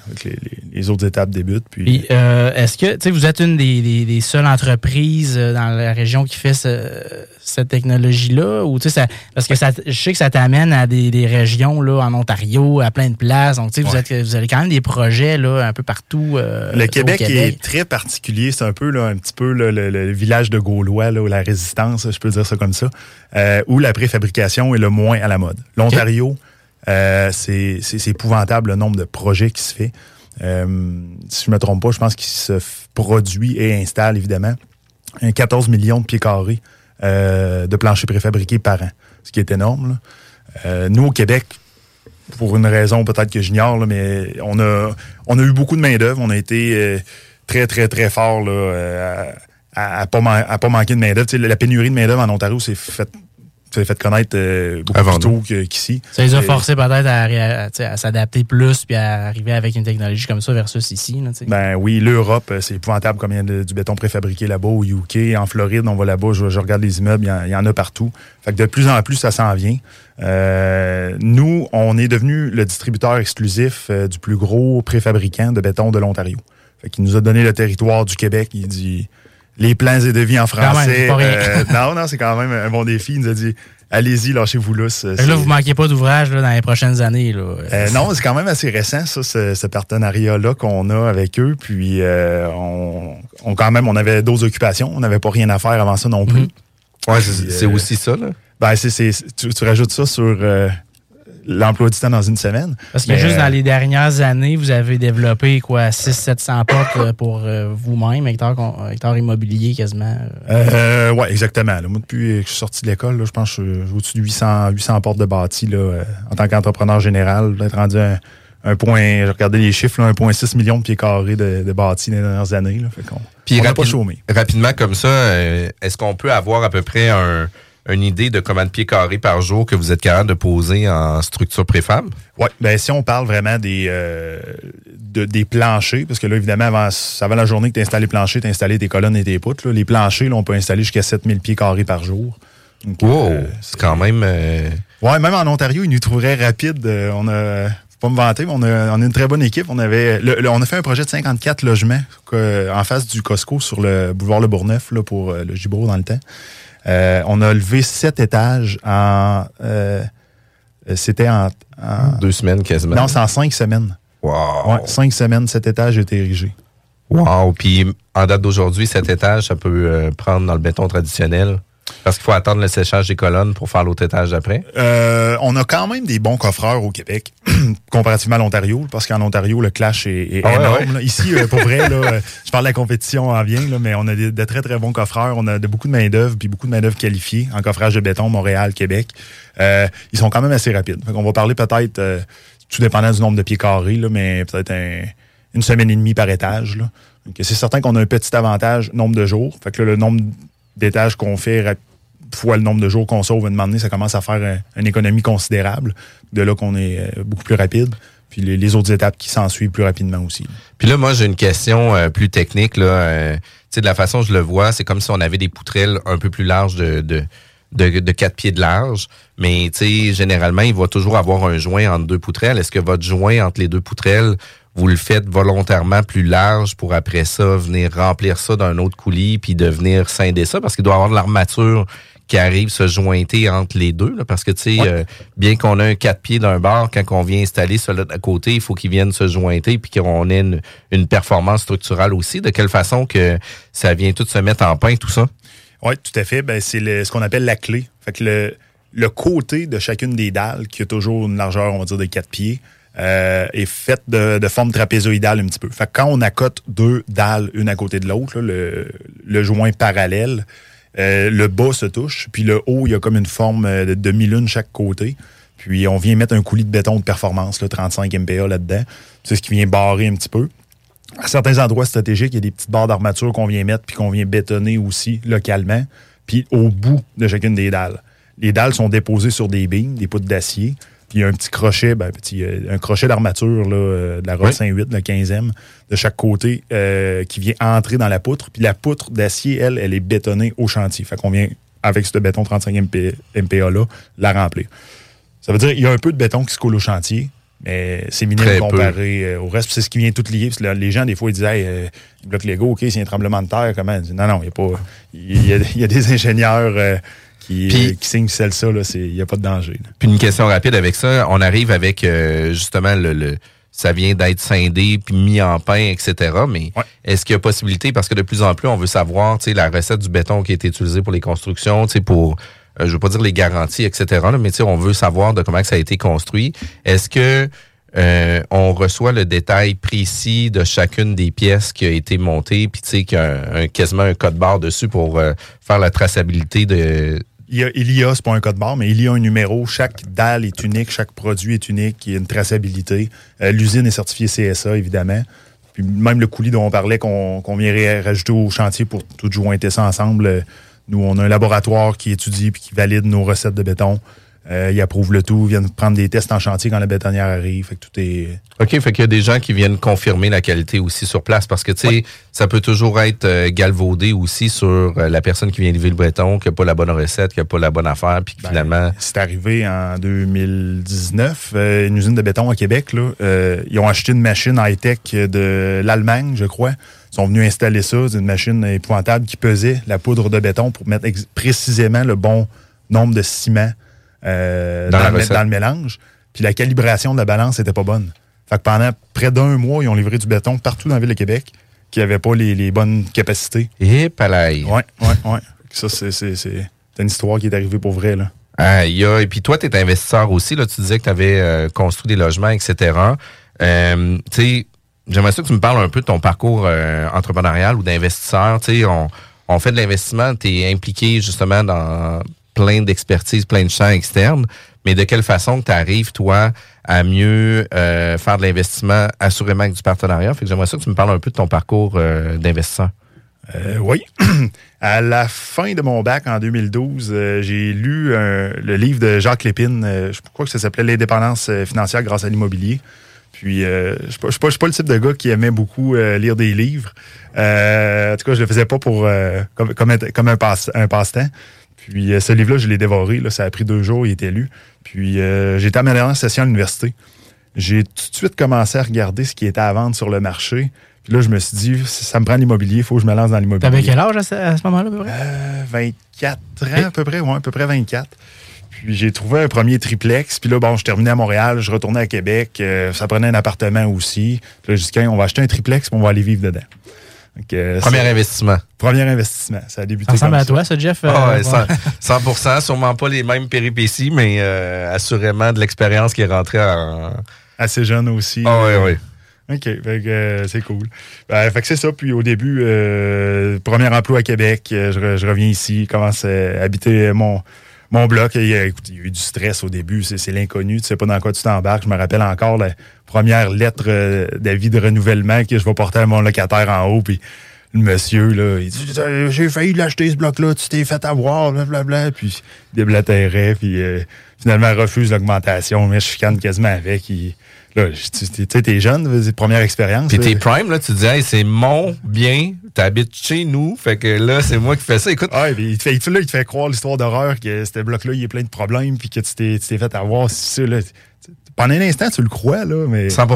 Speaker 9: Les, autres étapes débutent. Puis,
Speaker 8: Puis, euh, est-ce que, tu sais, vous êtes une des, des- des seules entreprises euh, dans la région qui fait ce- cette technologie-là? Ou, tu sais, ça- parce que ça, je sais que ça t'amène à des, des régions, là, en Ontario, à plein de places. Donc, tu sais, vous,
Speaker 9: Ouais.
Speaker 8: êtes, vous avez quand même des projets, là, un peu partout. euh,
Speaker 9: Le
Speaker 8: au
Speaker 9: Québec, est très particulier. C'est un peu, là, un petit peu là, le, le village de Gaulois, là, ou la résistance, je peux dire ça comme ça, euh, où la préfabrication est le moins à la mode. L'Ontario, euh, c'est épouvantable le nombre de projets qui se fait. Euh, si je me trompe pas, je pense qu'il se produit et installe, évidemment, un 14 millions de pieds carrés euh, de planchers préfabriqués par an, ce qui est énorme. Euh, nous, au Québec, pour une raison peut-être que j'ignore, mais on a, eu beaucoup de main-d'œuvre. On a été euh, très, très, très fort à, à, à pas manquer de main-d'œuvre. La pénurie de main-d'œuvre en Ontario s'est fait, s'est fait connaître euh, beaucoup
Speaker 7: Avant
Speaker 9: plus tôt que- qu'ici.
Speaker 8: Ça les a forcés peut-être à, s'adapter plus puis à arriver avec une technologie comme ça versus ici. Là.
Speaker 9: Ben oui, l'Europe, euh, c'est épouvantable combien il y a de- du béton préfabriqué là-bas, au UK, en Floride, on va là-bas, je, je regarde les immeubles, il y en- il y, en a partout. Fait que de plus en plus, ça s'en vient. Euh, nous, on est devenu le distributeur exclusif euh, du plus gros préfabricant de béton de l'Ontario. Fait qu'il nous a donné le territoire du Québec. Il dit les plans et devis en
Speaker 8: même,
Speaker 9: français. Euh, non, non, c'est quand même un bon défi. Il nous a dit allez-y, lâchez-vous
Speaker 8: Fait que là, vous manquez pas d'ouvrage là, dans les prochaines années. Là.
Speaker 9: euh, non, c'est quand même assez récent, ça, ce, ce partenariat-là qu'on a avec eux. Puis, euh, on, on, quand même, on avait d'autres occupations. On n'avait pas rien à faire avant ça non plus.
Speaker 8: Mhm.
Speaker 7: Ouais, c'est c'est
Speaker 9: euh,
Speaker 7: aussi ça, là.
Speaker 9: Ben, c'est, c'est- tu, tu rajoutes ça sur euh, l'emploi du temps dans une semaine.
Speaker 8: Parce que
Speaker 9: Mais,
Speaker 8: juste
Speaker 9: euh,
Speaker 8: dans les dernières années, vous avez développé quoi 600-700 portes euh, pour euh, vous-même, Hector Immobilier quasiment.
Speaker 9: Euh, ouais, exactement. là. Moi, depuis que je suis sorti de l'école, là, je pense que je suis au-dessus de 800, 800 portes de bâti là, en tant qu'entrepreneur général. D'être rendu un, un point, je regardais les chiffres, là, 1,6 million de pieds carrés de, de bâti dans les dernières années. Là, fait qu'on
Speaker 7: Puis
Speaker 9: on pas chômé.
Speaker 7: rapidement comme ça, est-ce qu'on peut avoir à peu près un, une idée de combien de pieds carrés par jour que vous êtes capable de poser en structure préfab?
Speaker 9: Oui, ben si on parle vraiment des, euh, de- des planchers, parce que là, évidemment, avant, avant la journée que tu as installé plancher, tu as installé tes colonnes et tes poutres. là. les planchers, là, on peut installer jusqu'à 7000 pieds carrés par jour. Donc,
Speaker 7: Wow!
Speaker 9: euh,
Speaker 7: c'est quand même. euh,
Speaker 9: Ouais, même en Ontario, ils nous trouveraient rapide. On a, faut pas me vanter, mais on a, on a une très bonne équipe. On avait, le- le- on a fait un projet de 54 logements que- en face du Costco sur le boulevard Le Bourgneuf là, pour le Gibro dans le temps. Euh, on a levé sept étages en, euh, c'était en, en-
Speaker 7: deux semaines quasiment.
Speaker 9: non, c'est en cinq semaines.
Speaker 7: Wow!
Speaker 9: Ouais, cinq semaines, sept étages étaient érigés.
Speaker 7: Wow! Puis en date d'aujourd'hui, cet étage, ça peut euh, prendre dans le béton traditionnel. Parce qu'il faut attendre le séchage des colonnes pour faire l'autre étage après.
Speaker 9: Euh, on a quand même des bons coffreurs au Québec, comparativement à l'Ontario, parce qu'en Ontario, le clash est, est
Speaker 7: Ah ouais,
Speaker 9: énorme.
Speaker 7: ouais.
Speaker 9: Ici, euh, pour vrai, là, euh, je parle de la compétition en vient, là, mais on a de très, très bons coffreurs. On a de, beaucoup de main-d'œuvre, puis beaucoup de main-d'œuvre qualifiée en coffrage de béton, Montréal, Québec. Euh, ils sont quand même assez rapides. on va parler peut-être, euh, tout dépendant du nombre de pieds carrés, là, mais peut-être un- une semaine et demie par étage. là. Donc, c'est certain qu'on a un petit avantage, nombre de jours. Fait que là, le nombre d'étages qu'on fait fois le nombre de jours qu'on sauve, à un moment donné, ça commence à faire un- une économie considérable. De là qu'on est euh, beaucoup plus rapide. Puis les, autres étapes qui s'en suivent plus rapidement aussi.
Speaker 7: Puis là, moi, j'ai une question euh, plus technique. Là, Euh, de la façon dont je le vois, c'est comme si on avait des poutrelles un peu plus larges de, de, de, de 4 pieds de large. Mais généralement, il va toujours avoir un joint entre deux poutrelles. Est-ce que votre joint entre les deux poutrelles, vous le faites volontairement plus large pour après ça venir remplir ça d'un autre coulis puis de venir scinder ça? Parce qu'il doit y avoir de l'armature qui arrive se jointer entre les deux. là, parce que, tu sais,
Speaker 9: Ouais.
Speaker 7: euh, bien qu'on ait un quatre pieds d'un bord, quand on vient installer celui à côté, il faut qu'ils viennent se jointer puis qu'on ait une, une performance structurale aussi. De quelle façon que ça vient tout se mettre en pain, tout ça?
Speaker 9: Oui, tout à fait. Ben, c'est le- ce qu'on appelle la clé. Fait que le, le côté de chacune des dalles, qui a toujours une largeur, on va dire, de 4 pieds, euh, est faite de, forme trapézoïdale un petit peu. Fait que quand on accote deux dalles une à côté de l'autre, le, le joint parallèle, euh, le bas se touche, puis le haut, il y a comme une forme euh, de demi-lune chaque côté. Puis on vient mettre un coulis de béton de performance, là, 35 MPa là-dedans. C'est ce qui vient barrer un petit peu. À certains endroits stratégiques, il y a des petites barres d'armature qu'on vient mettre puis qu'on vient bétonner aussi localement, puis au bout de chacune des dalles. Les dalles sont déposées sur des beams, des poutres d'acier, puis il y a un petit crochet, ben, petit, un crochet d'armature là, euh, de la Rod
Speaker 7: Oui.
Speaker 9: 58, le 15e, de chaque côté euh, qui vient entrer dans la poutre. Puis la poutre d'acier, elle, elle est bétonnée au chantier. Fait qu'on vient, avec ce béton 35 MP, MPA-là, la remplir. Ça veut dire qu'il y a un peu de béton qui se coule au chantier, mais c'est minime
Speaker 7: Très
Speaker 9: comparé euh, au reste. C'est ce qui vient tout lier. Parce que là, les gens, des fois, ils disent hey, euh, bloc Lego, OK, c'est un tremblement de terre. Comment? Non, non, il n'y a pas. Il y a, il y a des ingénieurs euh, qui,
Speaker 7: Puis-
Speaker 9: euh, qui signent celle ça. là, c'est- Il n'y a pas de danger.
Speaker 7: Puis une question rapide avec ça, on arrive avec euh, justement le, le- ça vient d'être scindé puis mis en pain, etc. Mais
Speaker 9: Ouais.
Speaker 7: est-ce qu'il y a possibilité, parce que de plus en plus, on veut savoir, tu sais, la recette du béton qui a été utilisée pour les constructions, tu sais, pour, euh, je veux pas dire les garanties, etc. là, mais tu sais, on veut savoir de comment que ça a été construit. Est-ce que euh, on reçoit le détail précis de chacune des pièces qui a été montée, puis tu sais, qu'il y a un, un- quasiment un code barre dessus pour euh, faire la traçabilité de,
Speaker 9: Il y a, il y c'est pas un code barre, mais il y a un numéro. Chaque dalle est unique, chaque produit est unique, il y a une traçabilité. Euh, L'usine est certifiée CSA, évidemment. Puis même le coulis dont on parlait, qu'on vient rajouter au chantier pour tout jointer ça ensemble, euh, nous, on a un laboratoire qui étudie puis qui valide nos recettes de béton. Euh, ils approuvent le tout, viennent prendre des tests en chantier quand la bétonnière arrive. Fait que tout est...
Speaker 7: OK, fait qu'il y a des gens qui viennent confirmer la qualité aussi sur place parce que, tu sais, ça peut toujours être euh, galvaudé aussi sur euh, la personne qui vient livrer le béton, qui n'a pas la bonne recette, qui n'a pas la bonne affaire, puis
Speaker 9: Ben,
Speaker 7: finalement...
Speaker 9: C'est arrivé en 2019, euh, une usine de béton à Québec. Là, ils ont acheté une machine high-tech de l'Allemagne, je crois. Ils sont venus installer ça. Une machine épouvantable qui pesait la poudre de béton pour mettre précisément le bon nombre de ciment euh,
Speaker 7: Dans
Speaker 9: le, dans mélange. Puis la calibration de la balance n'était pas bonne. Fait que pendant près d'un mois, ils ont livré du béton partout dans la ville de Québec qui n'avait pas les, les bonnes capacités.
Speaker 7: Et palais.
Speaker 9: Ouais, ouais, ouais. Ça, c'est c'est- c'est- c'est une histoire qui est arrivée pour vrai. Là.
Speaker 7: Ah, y a, et puis toi, tu es investisseur aussi. Là, tu disais que tu avais construit des logements, etc. Euh, tu sais, j'aimerais ça que tu me parles un peu de ton parcours euh, entrepreneurial ou d'investisseur. Tu sais, on, on fait de l'investissement, tu es impliqué justement dans plein d'expertises, plein de champs externes, mais de quelle façon tu arrives, toi, à mieux euh, faire de l'investissement, assurément avec du partenariat? Fait que j'aimerais ça que tu me parles un peu de ton parcours euh, d'investisseur.
Speaker 9: Euh, oui. à la fin de mon bac en 2012, euh, j'ai lu le livre de Jacques Lépine. je crois que ça s'appelait L'indépendance financière grâce à l'immobilier. Puis, je ne suis pas, le type de gars qui aimait beaucoup lire des livres. En tout cas, je le faisais pas pour comme, un passe-temps. Puis, euh, ce livre-là, je l'ai dévoré. Là, ça a pris deux jours, il était lu. Puis, euh, j'étais à ma dernière session à l'université. J'ai tout de suite commencé à regarder ce qui était à vendre sur le marché. Puis là, je me suis dit, ça me prend l'immobilier, il faut que je me lance dans l'immobilier.
Speaker 8: T'avais quel âge à ce, à ce moment-là, à peu près?
Speaker 9: Euh, 24 ans à peu près, ouais, à peu près 24. Puis j'ai trouvé un premier triplex. Puis là, bon, je terminais à Montréal, je retournais à Québec. euh, ça prenait un appartement aussi. Puis là, j'ai dit, Tiens, on va acheter un triplex, puis on va aller vivre dedans. Donc, euh,
Speaker 7: Premier investissement.
Speaker 9: Premier investissement. Ça a débuté
Speaker 8: Ça ressemble
Speaker 9: comme
Speaker 8: à
Speaker 9: ça.
Speaker 8: toi, ça, Jeff?
Speaker 7: Ah
Speaker 8: euh,
Speaker 7: ouais,
Speaker 8: bon.
Speaker 7: 100, 100%, sûrement pas les mêmes péripéties, mais euh, assurément de l'expérience qui est rentrée en.
Speaker 9: Assez jeune aussi.
Speaker 7: Ah ouais, ouais.
Speaker 9: OK, euh, c'est cool. Ben, fait que c'est ça. Puis au début, euh, premier emploi à Québec, je, re- je reviens ici, commence à habiter mon, mon bloc. Et, euh, écoute, il y a eu du stress au début, c'est, l'inconnu, tu sais pas dans quoi tu t'embarques. Je me rappelle encore la première lettre euh, d'avis de renouvellement que je vais porter à mon locataire en haut. Puis le monsieur, là, il dit Euh, J'ai failli l'acheter ce bloc-là, tu t'es fait avoir, blablabla. Puis il déblatérait, puis euh, finalement il refuse l'augmentation, mais je chicane quasiment avec. Il- là, tu sais, t'es jeune, c'est première expérience.
Speaker 7: Puis t'es prime, là, tu te dis, hey, c'est mon bien, t'habites chez nous, fait que là, c'est moi qui fais ça. Écoute,
Speaker 9: Ah, Ouais, puis il te fait, il te- là, il te fait croire l'histoire d'horreur que ce bloc-là, il est plein de problèmes, puis que tu t'es, tu t'es fait avoir. c'est ça, là. Pendant un instant, tu le crois, là, mais.
Speaker 7: 100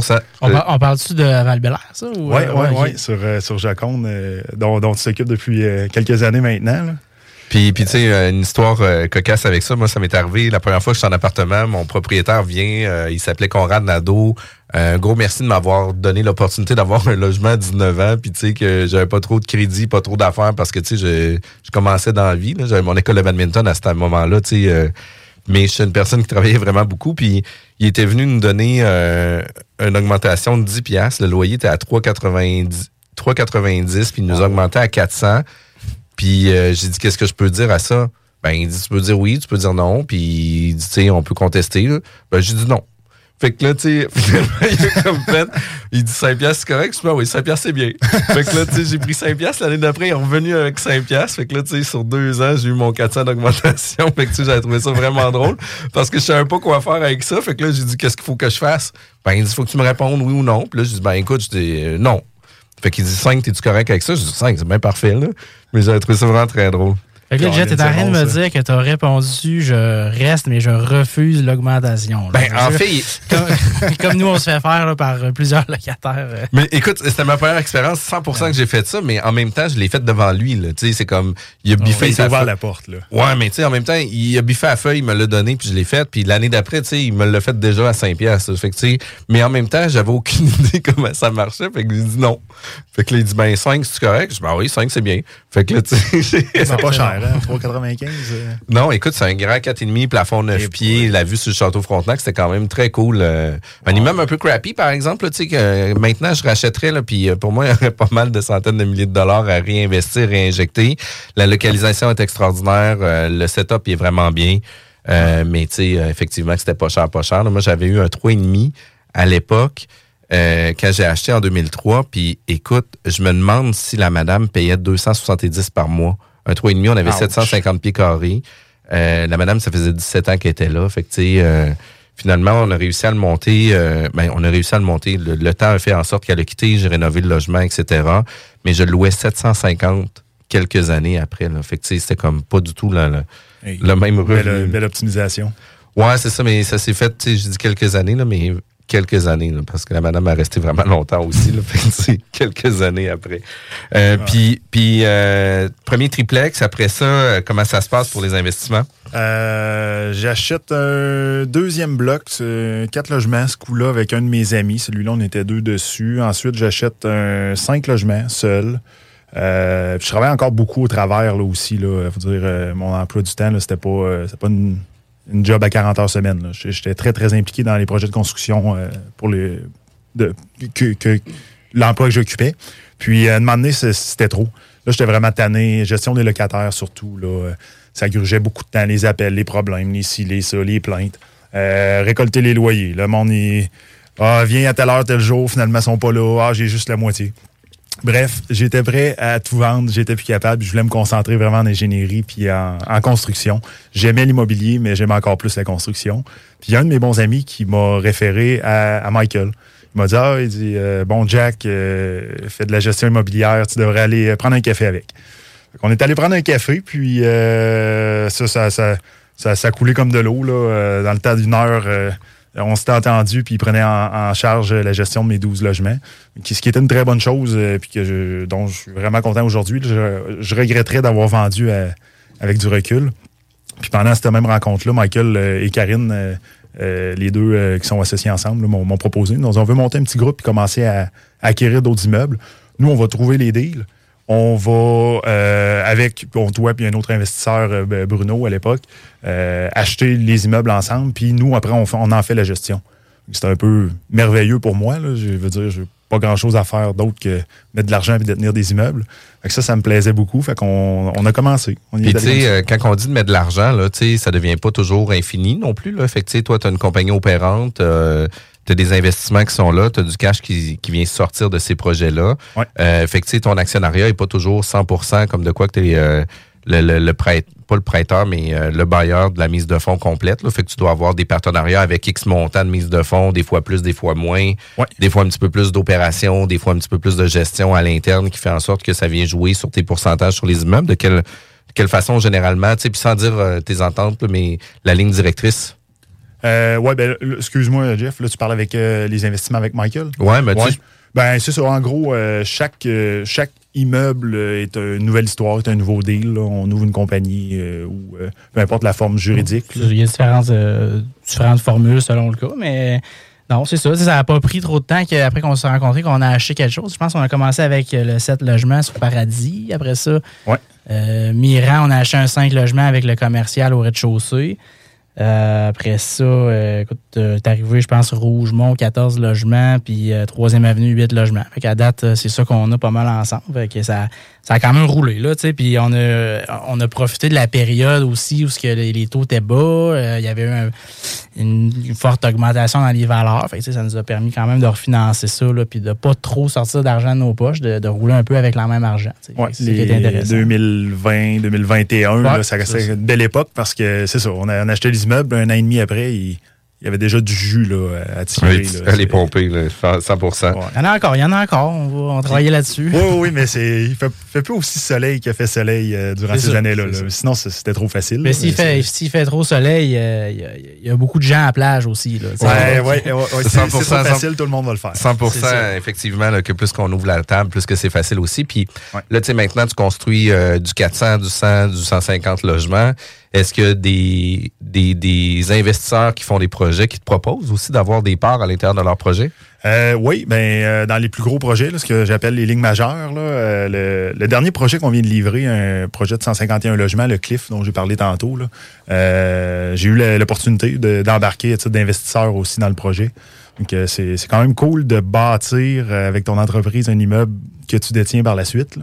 Speaker 8: On, par- on parle-tu de val ça? Ou,
Speaker 9: Oui, oui, oui, sur, euh, sur Jaconde, euh, dont, dont tu t'occupes depuis euh, quelques années maintenant. là.
Speaker 7: Puis, puis tu sais, euh, une histoire euh, cocasse avec ça. Moi, ça m'est arrivé la première fois que je suis en appartement. Mon propriétaire vient, euh, il s'appelait Conrad Nadeau. Euh, un gros merci de m'avoir donné l'opportunité d'avoir un logement à 19 ans. Puis, tu sais, que j'avais pas trop de crédit, pas trop d'affaires parce que, tu sais, je, je commençais dans la vie. J'avais mon école de badminton à ce moment-là, tu sais. euh, mais je suis une personne qui travaillait vraiment beaucoup. Puis, il était venu nous donner euh, une augmentation de 10 piastres. Le loyer était à 3,90 3,90 puis il nous a augmenté à 400. Puis euh, j'ai dit, qu'est-ce que je peux dire à ça? Ben, il dit, tu peux dire oui, tu peux dire non. Puis tu sais, on peut contester. là. Ben, j'ai dit non. Fait que là, tu sais, finalement, il comme il dit 5 piastres, c'est correct? Je dis, ben oui, 5 piastres, c'est bien. Fait que là, tu sais, j'ai pris 5 piastres. L'année d'après, il est revenu avec 5 piastres. Fait que là, tu sais, sur deux ans, j'ai eu mon 400 d'augmentation. Fait que, tu sais, j'avais trouvé ça vraiment drôle parce que je savais pas quoi faire avec ça. Fait que là, j'ai dit, qu'est-ce qu'il faut que je fasse? Ben, il dit, faut que tu me répondes oui ou non. Puis là, j'ai dit, ben, écoute, je dis, euh, non. Fait qu'il dit 5, t'es-tu correct avec ça? Je dis 5, c'est bien parfait, là. Mais j'avais trouvé ça vraiment très drôle.
Speaker 8: Fait que là, Jet, t'es en train de me dire que t'as répondu je reste, mais je refuse l'augmentation.
Speaker 7: Ben, en fait,
Speaker 8: comme, comme nous, on se fait faire là, par euh, plusieurs locataires. euh.
Speaker 7: Mais écoute, c'était ma première expérience, 100% que j'ai fait ça, mais en même temps, je l'ai fait devant lui. Tu sais, C'est comme, il a biffé
Speaker 9: il t'a ouvert la porte, là.
Speaker 7: Ouais, mais tu sais, en même temps, il a biffé la feuille, il me l'a donné, puis je l'ai fait. Puis l'année d'après, tu sais, il me l'a fait déjà à 5 piastres. Fait que, tu mais en même temps, j'avais aucune idée comment ça marchait. Fait que j'ai dit non. Fait que là, il dit, ben 5, c'est correct? Je dis, ben oui, 5, c'est bien. Fait que là, tu sais,
Speaker 9: C'est pas cher, hein? 3,95. euh.
Speaker 7: Non, écoute, c'est un grand 4,5, plafond 9
Speaker 9: Et
Speaker 7: pieds, la vue sur le château Frontenac, c'était quand même très cool. euh. un immeuble un peu crappy, par exemple, tu sais, que euh, maintenant, je rachèterais, là, puis pour moi, il y aurait pas mal de centaines de milliers de dollars à réinvestir, réinjecter. La localisation est extraordinaire, euh, le setup est vraiment bien, euh, mais tu sais, effectivement, c'était pas cher, pas cher. là. Moi, j'avais eu un 3,5 à l'époque. euh, quand j'ai acheté en 2003, puis écoute, je me demande si la madame payait 270 par mois. Un 3,5, on avait
Speaker 9: Ouch.
Speaker 7: 750 pieds carrés. Euh, la madame, ça faisait 17 ans qu'elle était là. Fait que, tu sais, euh, finalement, on a réussi à le monter. euh, ben, on a réussi à le monter. Le, le temps a fait en sorte qu'elle a quitté, j'ai rénové le logement, etc. Mais je louais 750 quelques années après. Là. Fait que, tu sais, c'était comme pas du tout le, le,
Speaker 9: Hey,
Speaker 7: le même revenu.
Speaker 9: Belle, belle optimisation.
Speaker 7: Ouais, c'est ça, mais ça s'est fait, tu sais, je dis quelques années, là, mais quelques années, là, parce que la madame a resté vraiment longtemps aussi, là, fait quelques années après. Euh, Puis, puis euh, premier triplex, après ça, euh, comment ça se passe pour les investissements?
Speaker 9: Euh, J'achète un deuxième bloc, quatre logements, ce coup-là, avec un de mes amis. Celui-là, on était deux dessus. Ensuite, j'achète un cinq logements, seul. Je travaille encore beaucoup au travers là aussi. Là. Faut dire, mon emploi du temps, c'était pas, c'était pas une, une job à 40 heures semaine. J'étais très, très impliqué dans les projets de construction euh, pour que, l'emploi que j'occupais. Puis, à un moment donné, c'était trop. Là, j'étais vraiment tanné. Gestion des locataires, surtout. Là, Euh, ça grugeait beaucoup de temps. Les appels, les problèmes, les ci, les ça, les plaintes. Euh, récolter les loyers. Le monde, il... Ah, viens à telle heure, tel jour. Finalement, ils sont pas là. Ah, j'ai juste la moitié. Bref, j'étais prêt à tout vendre, j'étais plus capable, je voulais me concentrer vraiment en ingénierie puis en, construction. J'aimais l'immobilier, mais j'aimais encore plus la construction. Puis il y a un de mes bons amis qui m'a référé à, Michael. Il m'a dit Ah, euh, Bon, Jack, euh, fait de la gestion immobilière, tu devrais aller euh, prendre un café avec. On est allé prendre un café, puis ça, ça, ça, ça, coulait comme de l'eau. dans le temps d'une heure, on s'était entendu, puis il prenait en, charge la gestion de mes 12 logements, ce qui était une très bonne chose, euh, puis que je, dont je suis vraiment content aujourd'hui. Je, regretterais d'avoir vendu à- avec du recul. Puis pendant cette même rencontre-là, Michael euh, et Karine, euh, euh, les deux euh, qui sont associés ensemble, m'ont proposé. Nous, on veut monter un petit groupe et commencer à acquérir d'autres immeubles. Nous, on va trouver les deals. On va, euh, avec on, toi puis un autre investisseur, euh, ben, Bruno, à l'époque, euh, acheter les immeubles ensemble. Puis nous, après, on, en fait la gestion. C'est un peu merveilleux pour moi. Là. Je veux dire, j'ai pas grand-chose à faire d'autre que mettre de l'argent et détenir des immeubles. Fait que ça, ça me plaisait beaucoup. Fait qu'on on a commencé. On y
Speaker 7: Puis, tu sais, quand on dit de mettre de l'argent, là, tu sais, ça devient pas toujours infini non plus. Là. Fait que, tu sais, toi, tu as une compagnie opérante, euh, tu as des investissements qui sont là, tu as du cash qui, qui vient sortir de ces projets-là.
Speaker 9: Ouais.
Speaker 7: Euh, fait que, tu sais, ton actionnariat est pas toujours 100% comme de quoi que tu es le, le, le prête, pas le prêteur, mais euh, le bailleur de la mise de fonds complète. Là. Fait que tu dois avoir des partenariats avec X montant de mise de fonds, des fois plus, des fois moins,
Speaker 9: Ouais.
Speaker 7: des fois un petit peu plus d'opérations, des fois un petit peu plus de gestion à l'interne qui fait en sorte que ça vient jouer sur tes pourcentages sur les immeubles. De quelle, de quelle façon généralement, tu sais, puis sans dire euh, tes ententes, là, mais la ligne directrice.
Speaker 9: Euh, ouais, ben, excuse-moi, Jeff, là, tu parles avec euh, les investissements avec Michael?
Speaker 7: Ouais, mais tu
Speaker 9: Ouais. Ben, c'est ça. En gros, euh, chaque, euh, chaque immeuble est une nouvelle histoire, est un nouveau deal. là. On ouvre une compagnie euh, ou euh, peu importe la forme juridique.
Speaker 8: Il y a différentes, euh, différentes formules selon le cas, mais non, c'est ça. Ça n'a pas pris trop de temps qu'après qu'on s'est rencontrés, qu'on a acheté quelque chose. Je pense qu'on a commencé avec le 7 logements sur Paradis. Après ça,
Speaker 9: Ouais.
Speaker 8: euh, Miran, on a acheté un 5 logements avec le commercial au rez-de-chaussée. Euh, après ça, euh, écoute, t'es arrivé, je pense, Rougemont, 14 logements, puis euh, 3e Avenue, 8 logements. Fait qu'à date, euh, c'est ça qu'on a pas mal ensemble. Fait que ça, ça a quand même roulé, là, tu sais. Puis on a, on a profité de la période aussi où ce que les, les taux étaient bas. Euh, Il y avait eu un- une, une forte augmentation dans les valeurs. Fait que, ça nous a permis quand même de refinancer ça, là, puis de pas trop sortir d'argent de nos poches, de, de rouler un peu avec le même argent.
Speaker 9: Ouais,
Speaker 8: c'est ça qui est
Speaker 9: les
Speaker 8: intéressant.
Speaker 9: 2020, 2021, là,
Speaker 8: Ouais,
Speaker 9: ça restait une belle époque parce que c'est ça. On a, on a acheté les immeubles un an et demi après. Il y avait déjà du jus là, à tirer.
Speaker 7: ouais,
Speaker 9: là. C'est-
Speaker 7: pompée, là, 100
Speaker 9: Ouais.
Speaker 8: Il y en a encore, il y en a encore. On va on travailler là-dessus.
Speaker 9: Oui, oui, oui, mais c'est, il fait, fait plus aussi soleil qu'il a fait soleil euh, durant ces années-là. Sinon, c'était trop facile.
Speaker 8: Mais s'il fait, fait trop soleil, euh, il y, a- il y a beaucoup de gens à la plage aussi. Là.
Speaker 9: Ouais, ouais, ouais, ouais, c'est,
Speaker 7: 100%,
Speaker 9: trop facile, tout le monde va le faire.
Speaker 7: 100
Speaker 8: C'est ça.
Speaker 7: effectivement, là, que plus qu'on ouvre la table, plus que c'est facile aussi. Puis
Speaker 9: Ouais.
Speaker 7: là, tu sais, maintenant, tu construis euh, du 400, du 100, du 150 logements. Est-ce que des, des, des investisseurs qui font des projets qui te proposent aussi d'avoir des parts à l'intérieur de leur projet?
Speaker 9: Euh, oui, ben, euh, dans les plus gros projets, ce que j'appelle les lignes majeures, euh, le, dernier projet qu'on vient de livrer, un projet de 151 logements, le Cliff, dont j'ai parlé tantôt, j'ai eu l'opportunité de- d'embarquer à titre d'investisseur aussi dans le projet. Donc, c'est quand même cool de bâtir avec ton entreprise un immeuble que tu détiens par la suite.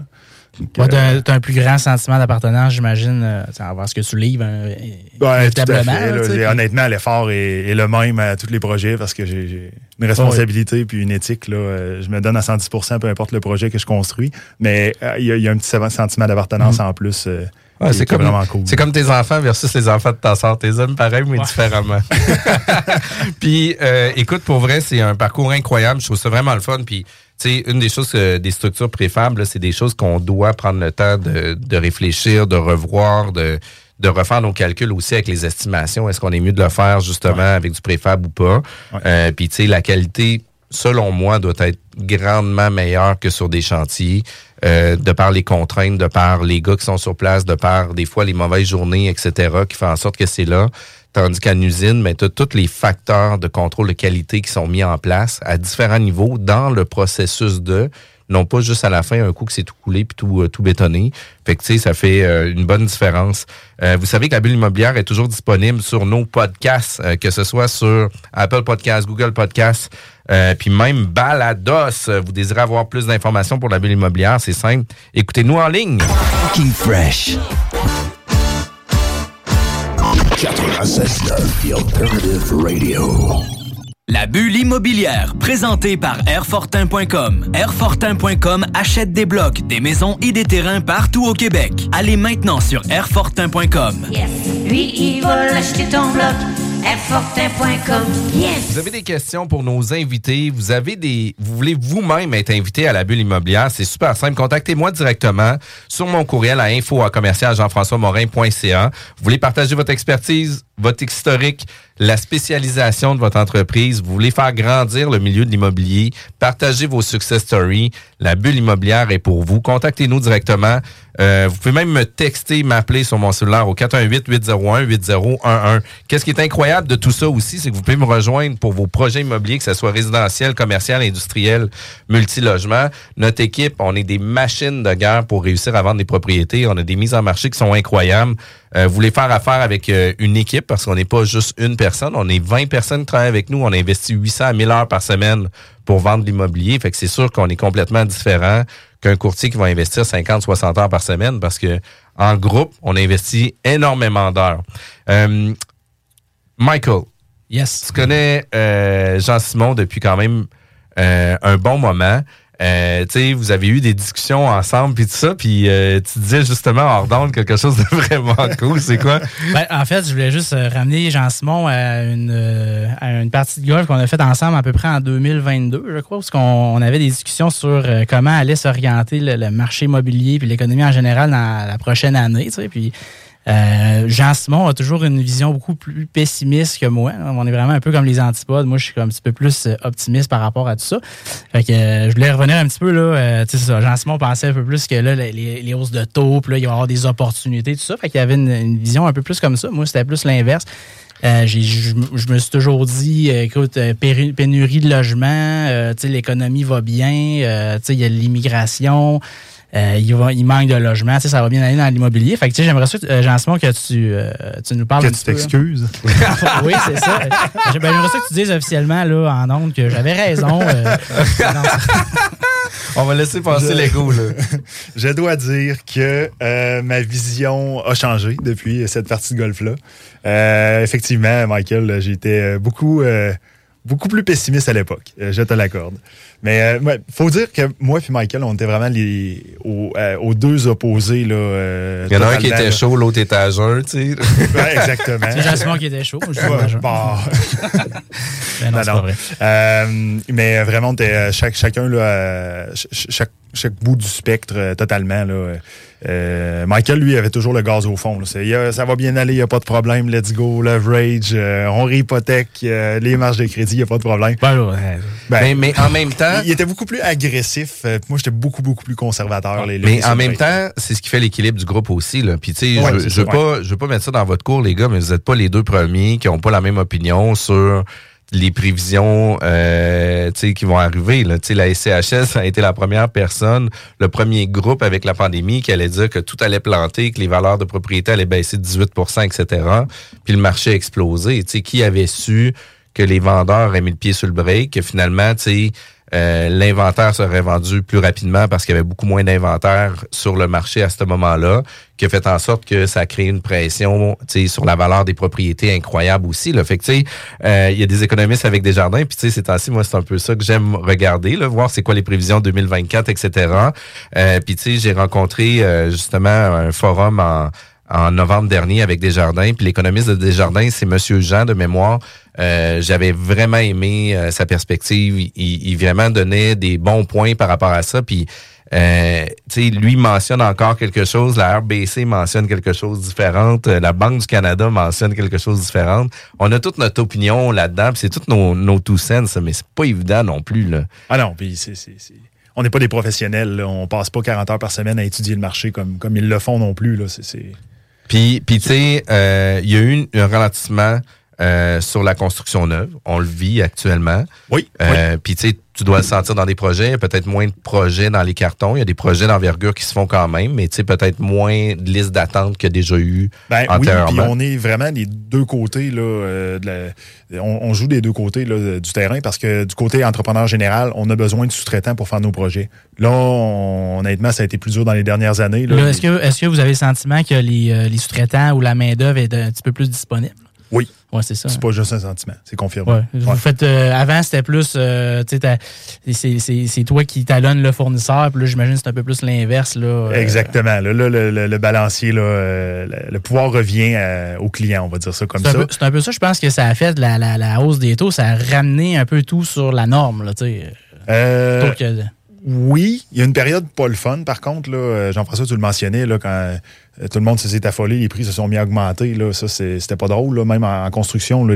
Speaker 8: Ouais,
Speaker 9: euh,
Speaker 8: t'as, t'as un plus grand sentiment d'appartenance, j'imagine, euh, tu voir ce que tu livres. euh,
Speaker 9: Ouais, tout à
Speaker 8: inévitablement,
Speaker 9: fait.
Speaker 8: là,
Speaker 9: là.
Speaker 8: tu sais,
Speaker 9: Et
Speaker 8: puis-
Speaker 9: honnêtement, l'effort est, est le même à tous les projets parce que j'ai une responsabilité puis une éthique. Là. Euh, Je me donne à 110% peu importe le projet que je construis. Mais euh, il y, a- il y a un petit sentiment d'appartenance en plus. euh,
Speaker 7: Ouais, c'est comme,
Speaker 9: vraiment cool.
Speaker 7: c'est comme tes enfants versus les enfants de ta soeur. Tes hommes pareil, mais différemment. Puis, euh, écoute, pour vrai, c'est un parcours incroyable. Je trouve ça vraiment le fun. Puis, tu sais, une des choses, euh, des structures préfables, c'est des choses qu'on doit prendre le temps de, de réfléchir, de revoir, de, de refaire nos calculs aussi avec les estimations. Est-ce qu'on est mieux de le faire justement avec du préfab ou pas?
Speaker 9: Ouais.
Speaker 7: Euh, puis, tu sais, la qualité, selon moi, doit être grandement meilleure que sur des chantiers, euh, de par les contraintes, de par les gars qui sont sur place, de par des fois les mauvaises journées, etc., qui font en sorte que c'est là. Tandis qu'en usine, mais tu tous les facteurs de contrôle de qualité qui sont mis en place à différents niveaux dans le processus de, non pas juste à la fin, un coup que c'est tout coulé puis tout, euh, tout bétonné. Fait que, tu sais, ça fait euh, une bonne différence. Euh, vous savez que la bulle immobilière est toujours disponible sur nos podcasts, euh, que ce soit sur Apple Podcasts, Google Podcasts, puis même Balados. Vous désirez avoir plus d'informations pour la bulle immobilière, c'est simple. Écoutez-nous en ligne.
Speaker 3: Fresh.
Speaker 10: 96.9 The Alternative Radio.
Speaker 3: La bulle immobilière, présentée par Airfortin.com. Airfortin.com achète des blocs, des maisons et des terrains partout au Québec. Allez maintenant sur Airfortin.com.
Speaker 4: Lui, il va l'acheter ton bloc.
Speaker 7: Vous avez des questions pour nos invités, vous avez des vous voulez vous-même être invité à la bulle immobilière, c'est super simple, contactez-moi directement sur mon courriel à info à commercial. Vous voulez partager votre expertise, votre historique, la spécialisation de votre entreprise, vous voulez faire grandir le milieu de l'immobilier, partagez vos success stories, la bulle immobilière est pour vous. Contactez-nous directement. Euh, vous pouvez même me texter, m'appeler sur mon cellulaire au 418-801-8011. Qu'est-ce qui est incroyable de tout ça aussi, c'est que vous pouvez me rejoindre pour vos projets immobiliers, que ce soit résidentiel, commercial, industriel, multilogement. Notre équipe, on est des machines de guerre pour réussir à vendre des propriétés. On a des mises en marché qui sont incroyables. Euh, vous voulez faire affaire avec euh, une équipe parce qu'on n'est pas juste une personne, on est 20 personnes qui travaillent avec nous. On investit 800 à 1000 heures par semaine pour vendre l'immobilier. Fait que c'est sûr qu'on est complètement différent qu'un courtier qui va investir 50, 60 heures par semaine parce que en groupe, on investit énormément d'heures. Euh, Michael.
Speaker 8: Yes.
Speaker 7: Tu connais euh, Jean-Simon depuis quand même euh, un bon moment. Euh, vous avez eu des discussions ensemble puis tout ça, puis euh, tu disais justement hors quelque chose de vraiment cool. C'est quoi?
Speaker 8: Ben, en fait, je voulais juste euh, ramener Jean-Simon à une, à une partie de golf qu'on a faite ensemble à peu près en 2022, je crois, parce qu'on on avait des discussions sur comment allait s'orienter le, le marché immobilier puis l'économie en général dans la prochaine année. Tu sais, puis euh, Jean-Simon a toujours une vision beaucoup plus pessimiste que moi. On est vraiment un peu comme les antipodes. Moi, je suis un petit peu plus euh, optimiste par rapport à tout ça. Fait que euh, je voulais revenir un petit peu là. euh, tu sais. Jean-Simon pensait un peu plus que là, les, hausses de taux, puis là, il va y avoir des opportunités, tout ça. Fait qu'il y avait une, vision un peu plus comme ça. Moi, c'était plus l'inverse. Euh, je me suis toujours dit, écoute, pénurie de logement, l'économie va bien, il y a l'immigration, euh, il, va- il manque de logement, tu sais, ça va bien aller dans l'immobilier. Fait que, tu sais, j'aimerais ça, euh, Jean-Simon, que tu, euh, tu nous parles
Speaker 9: Que
Speaker 8: un
Speaker 9: tu
Speaker 8: petit peu,
Speaker 9: t'excuses.
Speaker 8: oui, c'est ça. Ben, J'aimerais ça que tu dises officiellement, là, en ondes, que j'avais raison. euh,
Speaker 7: On va laisser passer l'ego, là.
Speaker 9: Je dois dire que euh, ma vision a changé depuis cette partie de golf-là. Euh, effectivement, Michael, j'étais beaucoup, euh, beaucoup plus pessimiste à l'époque. Euh, je te l'accorde. Mais euh, ouais, faut dire que moi et Michael, on était vraiment les, aux, euh, aux deux opposés. Là, euh,
Speaker 7: Il y en a un qui était
Speaker 9: là.
Speaker 7: chaud, l'autre était à jeun, tu sais.
Speaker 9: Ouais, exactement.
Speaker 8: c'est Jean-Simon qui était chaud. Je dis
Speaker 9: Ouais, bah.
Speaker 8: Ben non,
Speaker 9: Non,
Speaker 8: c'est
Speaker 9: non.
Speaker 8: pas vrai.
Speaker 9: Euh, mais vraiment, on était, euh, chaque, chacun, là, euh, ch- ch- chaque, chaque bout du spectre, euh, totalement. Là, euh, Michael, lui, avait toujours le gaz au fond. a- ça va bien aller, il n'y a pas de problème, let's go, leverage, euh, on réhypothèque, euh, les marges de crédit, il n'y a pas de problème.
Speaker 8: Ben.
Speaker 9: Ben,
Speaker 7: mais, mais en même temps,
Speaker 9: il était beaucoup plus agressif. euh, moi, j'étais beaucoup, beaucoup plus conservateur. les- les
Speaker 7: mais en même temps, c'est ce qui fait l'équilibre du groupe aussi. Là. Puis tu sais,
Speaker 9: Ouais,
Speaker 7: je,
Speaker 9: ça,
Speaker 7: veux pas, je veux pas mettre ça dans votre cours, les gars, mais vous n'êtes pas les deux premiers qui ont pas la même opinion sur les prévisions euh, qui vont arriver. Là. La SCHS a été la première personne, le premier groupe avec la pandémie qui allait dire que tout allait planter, que les valeurs de propriété allaient baisser de 18% etc. Puis le marché a explosé. Tu sais, Qui avait su que les vendeurs auraient mis le pied sur le break, que finalement, tu sais, euh, l'inventaire serait vendu plus rapidement parce qu'il y avait beaucoup moins d'inventaire sur le marché à ce moment-là, qui a fait en sorte que ça a créé une pression sur la valeur des propriétés incroyable aussi. Là. Fait que, euh, il y a des économistes avec des jardins, puis ces temps-ci, moi, c'est un peu ça que j'aime regarder, là, voir c'est quoi les prévisions 2024, etc. Euh, puis, j'ai rencontré euh, justement un forum en en novembre dernier avec Desjardins. Puis l'économiste de Desjardins, c'est Monsieur Jean de mémoire. Euh, J'avais vraiment aimé euh, sa perspective. Il, il- vraiment donnait des bons points par rapport à ça. Puis euh, tu sais, lui mentionne encore quelque chose, la RBC mentionne quelque chose de différent, euh, la Banque du Canada mentionne quelque chose de différent. On a toute notre opinion là-dedans, c'est toutes nos, nos two cents, mais c'est pas évident non plus. Là.
Speaker 9: Ah non, puis c'est. c'est- c'est- On n'est pas des professionnels. là. On passe pas 40 heures par semaine à étudier le marché comme, comme ils le font non plus. Là. C'est, c'est-
Speaker 7: Puis, puis tu sais, euh, il y a eu un ralentissement euh, sur la construction neuve. On le vit actuellement.
Speaker 9: Oui.
Speaker 7: Euh, Puis tu sais, tu dois le sentir dans des projets. Il y a peut-être moins de projets dans les cartons. Il y a des projets d'envergure qui se font quand même, mais tu sais, peut-être moins de listes d'attente qu'il y a déjà eu
Speaker 9: Ben oui, puis
Speaker 7: antérieurement.
Speaker 9: on est vraiment des deux côtés. Là, euh, de la- on, on joue des deux côtés là, du terrain parce que du côté entrepreneur général, on a besoin de sous-traitants pour faire nos projets. Là, on- honnêtement, ça a été plus dur dans les dernières années. là.
Speaker 8: Là, Est-ce que, est que vous avez le sentiment que les, les sous-traitants ou la main-d'œuvre est un petit peu plus disponible?
Speaker 9: Oui.
Speaker 8: Ouais, c'est ça.
Speaker 9: C'est pas juste un sentiment, c'est confirmé.
Speaker 8: Ouais. Vous
Speaker 9: Ouais.
Speaker 8: faites, euh, avant, c'était plus, euh, c'est- toi qui talonnes le fournisseur, puis là, j'imagine que c'est un peu plus l'inverse, là. euh,
Speaker 9: Exactement. Là, là, le, le- le balancier, là, euh, le, pouvoir revient au client, on va dire ça comme ça.
Speaker 8: c'est un peu ça, je pense que ça a fait la, la, la hausse des taux, ça a ramené un peu tout sur la norme, là, tu sais.
Speaker 9: Oui, il y a une période pas le fun, par contre. là, euh, Jean-François, tu le mentionnais, là, quand euh, tout le monde s'est affolé, les prix se sont mis à augmenter. Là, ça, c'était pas drôle. Là, même en, en construction, là,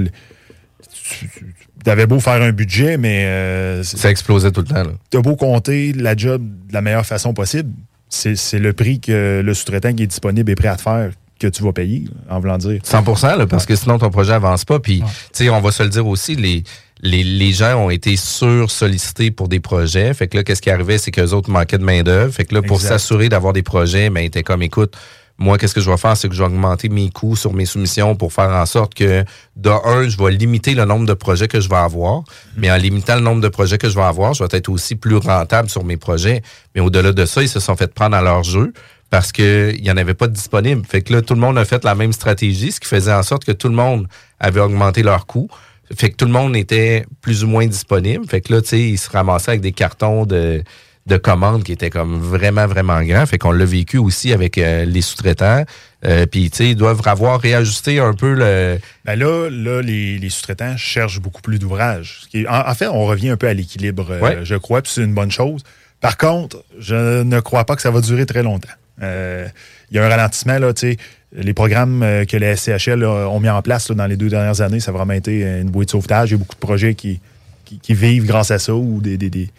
Speaker 9: tu avais beau faire un budget, mais euh,
Speaker 7: Ça explosait tout le temps. Là.
Speaker 9: tu as beau compter la job de la meilleure façon possible, c'est c'est le prix que le sous-traitant qui est disponible est prêt à te faire que tu vas payer, en voulant dire.
Speaker 7: 100 là, parce que sinon ton projet avance pas. Puis, tu sais, on va se le dire aussi, les, les, les gens ont été sur-sollicités pour des projets. Fait que là, qu'est-ce qui arrivait, c'est qu'eux autres manquaient de main-d'œuvre. Fait que là, pour s'assurer d'avoir des projets, ben, ils étaient comme, écoute, moi, qu'est-ce que je vais faire, c'est que je vais augmenter mes coûts sur mes soumissions pour faire en sorte que, de un, je vais limiter le nombre de projets que je vais avoir. Mais en limitant le nombre de projets que je vais avoir, je vais être aussi plus rentable sur mes projets. Mais au-delà de ça, ils se sont fait prendre à leur jeu parce qu'il n'y en avait pas de disponible. Fait que là, tout le monde a fait la même stratégie, ce qui faisait en sorte que tout le monde avait augmenté leurs coûts. Fait que tout le monde était plus ou moins disponible. Fait que là, tu sais, ils se ramassaient avec des cartons de, de commandes qui étaient comme vraiment, vraiment grands. Fait qu'on l'a vécu aussi avec euh, les sous-traitants. Euh, Puis, tu sais, ils doivent avoir réajusté un peu le...
Speaker 9: Ben là, là les, les sous-traitants cherchent beaucoup plus d'ouvrages. En, en fait, on revient un peu à l'équilibre, euh, je crois, puis c'est une bonne chose. Par contre, je ne crois pas que ça va durer très longtemps. Il y a un ralentissement, là, tu sais. Les programmes euh, que les SCHL ont mis en place dans les deux dernières années, ça a vraiment été une bouée de sauvetage. Il y a beaucoup de projets qui, qui, vivent grâce à ça ou des, des, des,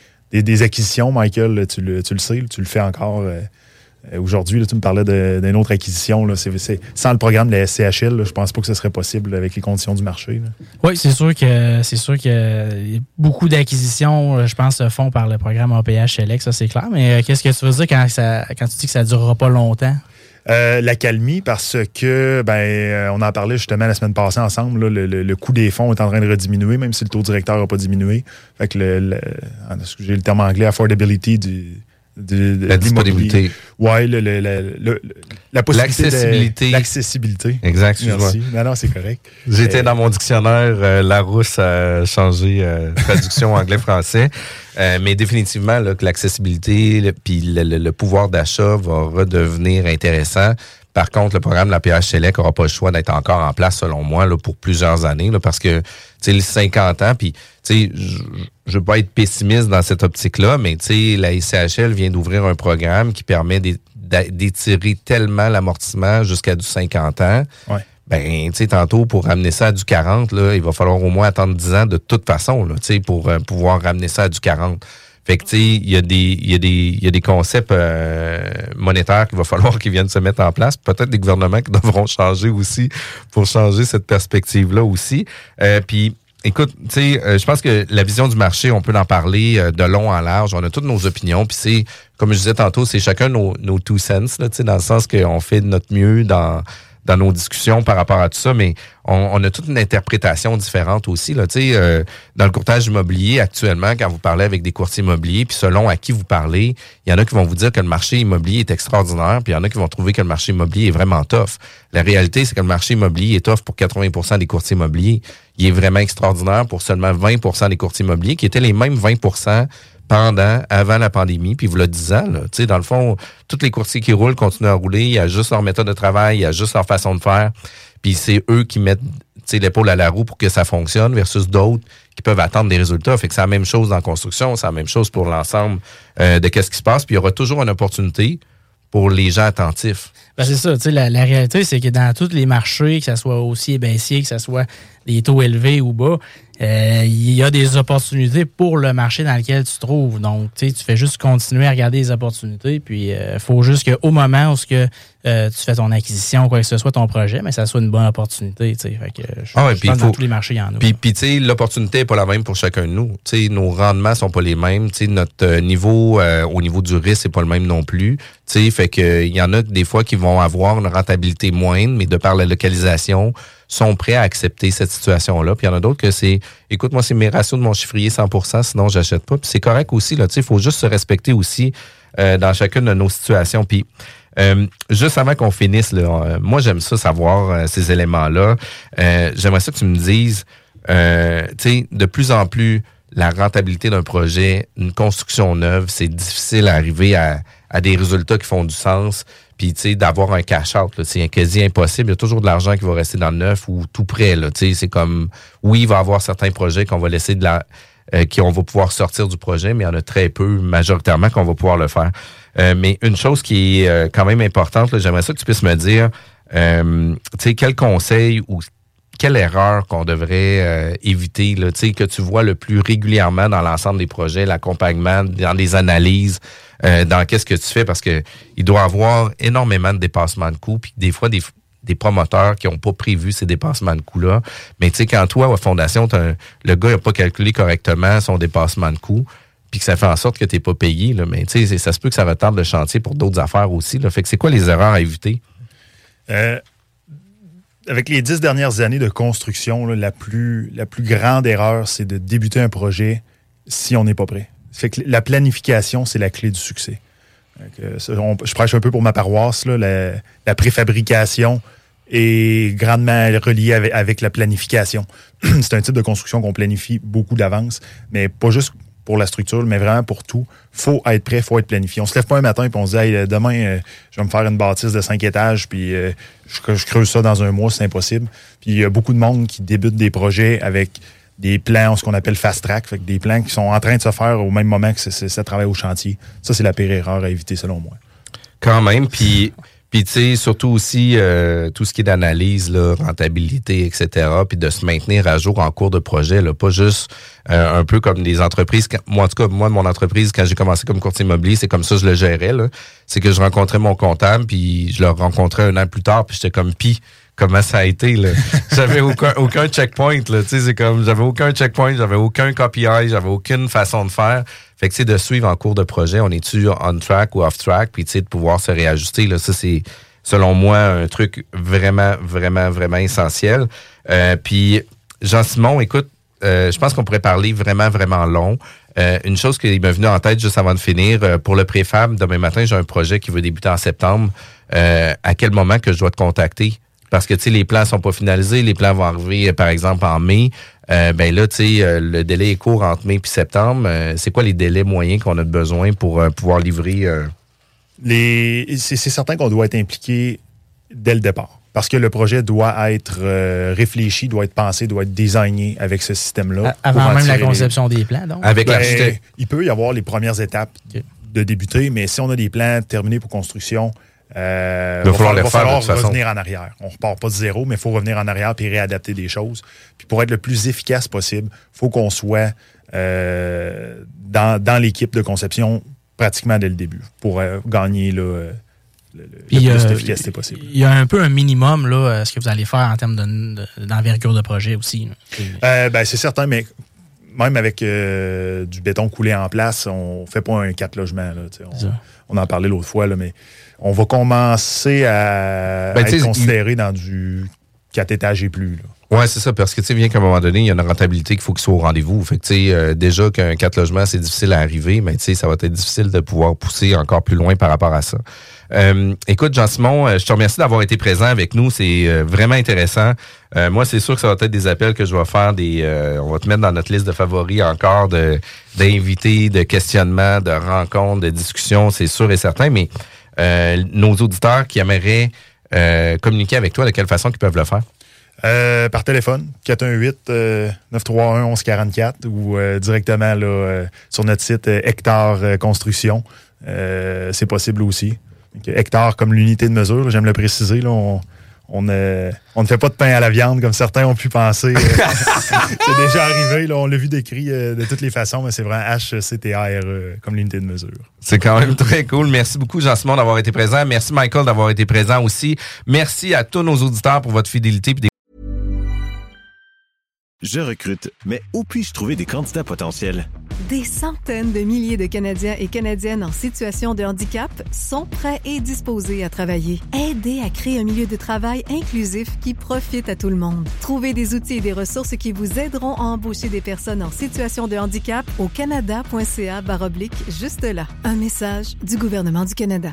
Speaker 9: des- acquisitions. Michael, tu le, tu le sais, tu le fais encore. euh, euh, Aujourd'hui, tu me parlais d'une autre acquisition. Sans le programme de la SCHL, là, je pense pas que ce serait possible avec les conditions du marché.
Speaker 8: Oui, c'est sûr que c'est sûr que beaucoup d'acquisitions, je pense, se font par le programme APH Select, ça c'est clair. Mais qu'est-ce que tu veux dire quand, ça, quand tu dis que ça ne durera pas longtemps?
Speaker 9: Euh, la calmie, parce que ben euh, on en parlait justement la semaine passée ensemble, le, le- coût des fonds est en train de rediminuer, même si le taux directeur n'a pas diminué. Fait que le, le- j'ai le terme anglais, affordability du, de
Speaker 7: La disponibilité.
Speaker 9: Ouais, le, le- la possibilité.
Speaker 7: L'accessibilité.
Speaker 9: L'accessibilité.
Speaker 7: Exact, excuse-moi.
Speaker 9: Merci. Non, non, c'est correct.
Speaker 7: J'étais
Speaker 9: Euh,
Speaker 7: dans mon dictionnaire, euh, Larousse a changé euh, traduction anglais-français. Euh, mais définitivement, là, que l'accessibilité puis le pouvoir d'achat va redevenir intéressant. Par contre, le programme de la PH Select n'aura pas le choix d'être encore en place, selon moi, là, pour plusieurs années, là, parce que, tu sais, les 50 ans, puis, tu sais, je je veux pas être pessimiste dans cette optique-là, mais, tu sais, la ICHL vient d'ouvrir un programme qui permet d'étirer tellement l'amortissement jusqu'à du 50 ans.
Speaker 9: Ouais.
Speaker 7: Ben, tu sais, tantôt, pour ramener ça à du 40, là, il va falloir au moins attendre 10 ans de toute façon, là, tu sais, pour euh, pouvoir ramener ça à du 40. Fait que, tu sais, il y, a des- il y, y a des concepts euh, monétaires qu'il va falloir qu'ils viennent se mettre en place. Peut-être des gouvernements qui devront changer aussi pour changer cette perspective-là aussi. Euh, Puis, écoute, tu sais, euh, je pense que la vision du marché, on peut en parler euh, de long en large. On a toutes nos opinions. Puis c'est, comme je disais tantôt, c'est chacun nos, nos two cents, là, dans le sens qu'on fait de notre mieux dans dans nos discussions par rapport à tout ça, mais on, on a toute une interprétation différente aussi. Là. Tu sais, euh, dans le courtage immobilier, actuellement, quand vous parlez avec des courtiers immobiliers, puis selon à qui vous parlez, il y en a qui vont vous dire que le marché immobilier est extraordinaire, puis il y en a qui vont trouver que le marché immobilier est vraiment tough. La réalité, c'est que le marché immobilier est tough pour 80% des courtiers immobiliers. Il est vraiment extraordinaire pour seulement 20% des courtiers immobiliers, qui étaient les mêmes 20 pendant, avant la pandémie, puis vous le 10 ans, là. Dans le fond, tous les courtiers qui roulent continuent à rouler. Il y a juste leur méthode de travail, il y a juste leur façon de faire. Puis c'est eux qui mettent l'épaule à la roue pour que ça fonctionne versus d'autres qui peuvent attendre des résultats. Fait que c'est la même chose dans construction, c'est la même chose pour l'ensemble euh, de qu'est-ce qui se passe. Puis il y aura toujours une opportunité pour les gens attentifs.
Speaker 8: Ben, c'est ça, tu sais, la, la réalité, c'est que dans tous les marchés, que ce soit haussier, baissier, que ce soit des taux élevés ou bas, euh, il y a des opportunités pour le marché dans lequel tu te trouves. Donc, tu fais juste continuer à regarder les opportunités, puis il faut juste qu'au moment où ce que, euh, tu fais ton acquisition, quoi que ce soit, ton projet, mais ça soit une bonne opportunité, tu sais. Fait que je,
Speaker 7: Ah ouais,
Speaker 8: je pense que dans
Speaker 7: faut-
Speaker 8: tous les marchés, il y en a.
Speaker 7: Puis, puis tu sais, l'opportunité n'est pas la même pour chacun de nous. Tu sais, nos rendements sont pas les mêmes. Tu sais, notre euh, niveau euh, au niveau du risque c'est pas le même non plus. Tu sais, fait que il y en a des fois qui vont avoir une rentabilité moindre, mais de par la localisation, sont prêts à accepter cette situation-là. Puis il y en a d'autres que c'est, écoute, moi c'est mes ratios de mon chiffrier 100%, sinon j'achète pas. Puis c'est correct aussi là. Tu sais, il faut juste se respecter aussi euh, dans chacune de nos situations. Puis Euh, juste avant qu'on finisse, là, euh, moi j'aime ça savoir euh, ces éléments-là. Euh, J'aimerais ça que tu me dises, euh, tu sais, de plus en plus, la rentabilité d'un projet, une construction neuve, c'est difficile d'arriver à, à des résultats qui font du sens. Puis, tu sais, d'avoir un cash-out, c'est quasi impossible. Il y a toujours de l'argent qui va rester dans le neuf ou tout près. Tu sais, c'est comme, oui, il va y avoir certains projets qu'on va laisser de la, euh, qu'on va pouvoir sortir du projet, mais il y en a très peu, majoritairement, qu'on va pouvoir le faire. Euh, mais une chose qui est euh, quand même importante, j'aimerais ça que tu puisses me dire, tu sais, quel conseil ou quelle erreur qu'on devrait éviter, là, que tu vois le plus régulièrement dans l'ensemble des projets, l'accompagnement, dans les analyses, euh, dans qu'est-ce que tu fais, parce que il doit avoir énormément de dépassements de coûts, puis des fois, des, des promoteurs qui n'ont pas prévu ces dépassements de coûts-là. Mais tu sais, quand toi, à Fondation, le gars n'a pas calculé correctement son dépassement de coûts, puis que ça fait en sorte que tu n'es pas payé, là, mais tu sais, ça se peut que ça retarde le chantier pour d'autres affaires aussi. Là. Fait que c'est quoi les erreurs à éviter?
Speaker 9: Euh, avec les dix dernières années de construction, là, la, plus, la plus grande erreur, c'est de débuter un projet si on n'est pas prêt. La planification, c'est la clé du succès. Je prêche un peu pour ma paroisse. La, préfabrication est grandement reliée avec, la planification. c'est un type de construction qu'on planifie beaucoup d'avance, mais pas juste pour la structure, mais vraiment pour tout. faut être prêt, faut être planifié. On se lève pas un matin et on se dit Hey, demain, euh, je vais me faire une bâtisse de cinq étages, puis euh, je, je creuse ça dans un mois, c'est impossible. Puis il y a beaucoup de monde qui débute des projets avec des plans, ce qu'on appelle fast track, des plans qui sont en train de se faire au même moment que ça travaille au chantier. Ça, c'est la pire erreur à éviter, selon moi.
Speaker 7: Quand même, puis puis tu sais surtout aussi euh, tout ce qui est d'analyse rentabilité etc. Puis de se maintenir à jour en cours de projet là, pas juste euh, un peu comme des entreprises. moi en tout cas moi mon entreprise quand j'ai commencé comme courtier immobilier c'est comme ça que je le gérais. C'est que je rencontrais mon comptable puis je le rencontrais un an plus tard puis j'étais comme pis comment ça a été là. J'avais aucun aucun checkpoint là. Tu sais c'est comme j'avais aucun checkpoint, j'avais aucun KPI, j'avais aucune façon de faire. Fait que c'est de suivre en cours de projet, on est-tu on track ou off track, puis tu de pouvoir se réajuster là, ça c'est selon moi un truc vraiment vraiment vraiment essentiel. Euh, puis Jean-Simon, écoute, euh, je pense qu'on pourrait parler vraiment vraiment long. Euh, une chose qui m'est venue en tête juste avant de finir, euh, pour le préfab, demain matin, j'ai un projet qui veut débuter en septembre. Euh, à quel moment que je dois te contacter? Parce que tu sais, les plans sont pas finalisés, les plans vont arriver, euh, par exemple, en mai. Euh, ben là, tu sais, euh, le délai est court entre mai et septembre. Euh, c'est quoi les délais moyens qu'on a besoin pour euh, pouvoir livrer? euh,
Speaker 9: Les, c'est, certain qu'on doit être impliqué dès le départ. Parce que le projet doit être euh, réfléchi, doit être pensé, doit être designé avec ce système-là.
Speaker 8: Avant même la
Speaker 9: les-
Speaker 8: conception des plans, donc?
Speaker 7: avec
Speaker 9: Ben,
Speaker 7: l'architecte?
Speaker 9: Il peut y avoir les premières étapes de débuter, mais si on a des plans terminés pour construction, euh,
Speaker 7: Il va falloir
Speaker 9: fa-
Speaker 7: les faire, de toute façon.
Speaker 9: revenir en arrière. On repart pas de zéro, mais il faut revenir en arrière puis réadapter des choses. Puis pour être le plus efficace possible, il faut qu'on soit euh, dans, dans l'équipe de conception pratiquement dès le début pour euh, gagner le, le- le
Speaker 8: Puis,
Speaker 9: plus
Speaker 8: euh,
Speaker 9: d'efficacité possible.
Speaker 8: Il y a un peu un minimum, là, ce que vous allez faire en termes de- de- d'envergure de, projet aussi.
Speaker 9: Euh, ben, c'est certain, mais même avec euh, du béton coulé en place, on fait pas un quatre logements. Là, on, en parlait l'autre fois, là, mais on va commencer à,
Speaker 7: Ben,
Speaker 9: à
Speaker 7: sais,
Speaker 9: être considéré dans du quatre étages et plus.
Speaker 7: Ouais, c'est ça, parce que tu sais, bien qu'à un moment donné, il y a une rentabilité qu'il faut qu'il soit au rendez-vous. Fait que tu sais, euh, déjà qu'un 4 logements, c'est difficile à arriver, mais tu sais, ça va être difficile de pouvoir pousser encore plus loin par rapport à ça. Euh, écoute, Jean-Simon, euh, je te remercie d'avoir été présent avec nous. C'est euh, vraiment intéressant. Moi, c'est sûr que ça va être des appels que je vais faire. On va te mettre dans notre liste de favoris encore d'invités, de questionnements, de rencontres, de discussions. C'est sûr et certain. Mais nos auditeurs qui aimeraient communiquer avec toi, de quelle façon ils peuvent le faire?
Speaker 9: Par téléphone, 418-931-1144 ou directement là, sur notre site Hectare Construction. C'est possible aussi. Donc, hectare comme l'unité de mesure, j'aime le préciser. Là, on, on, ne- on ne fait pas de pain à la viande comme certains ont pu penser. c'est déjà arrivé, là, on l'a vu décrit euh, de toutes les façons, mais c'est vraiment HCTR euh, comme l'unité de mesure.
Speaker 7: C'est quand même très cool. Merci beaucoup, Jean-Simon, d'avoir été présent. Merci, Michael, d'avoir été présent aussi. Merci à tous nos auditeurs pour votre fidélité.
Speaker 10: Je recrute, mais où puis-je trouver des candidats potentiels?
Speaker 11: Des centaines de milliers de Canadiens et Canadiennes en situation de handicap sont prêts et disposés à travailler. Aidez à créer un milieu de travail inclusif qui profite à tout le monde. Trouvez des outils et des ressources qui vous aideront à embaucher des personnes en situation de handicap au canada.ca baroblique juste là. Un message du gouvernement du Canada.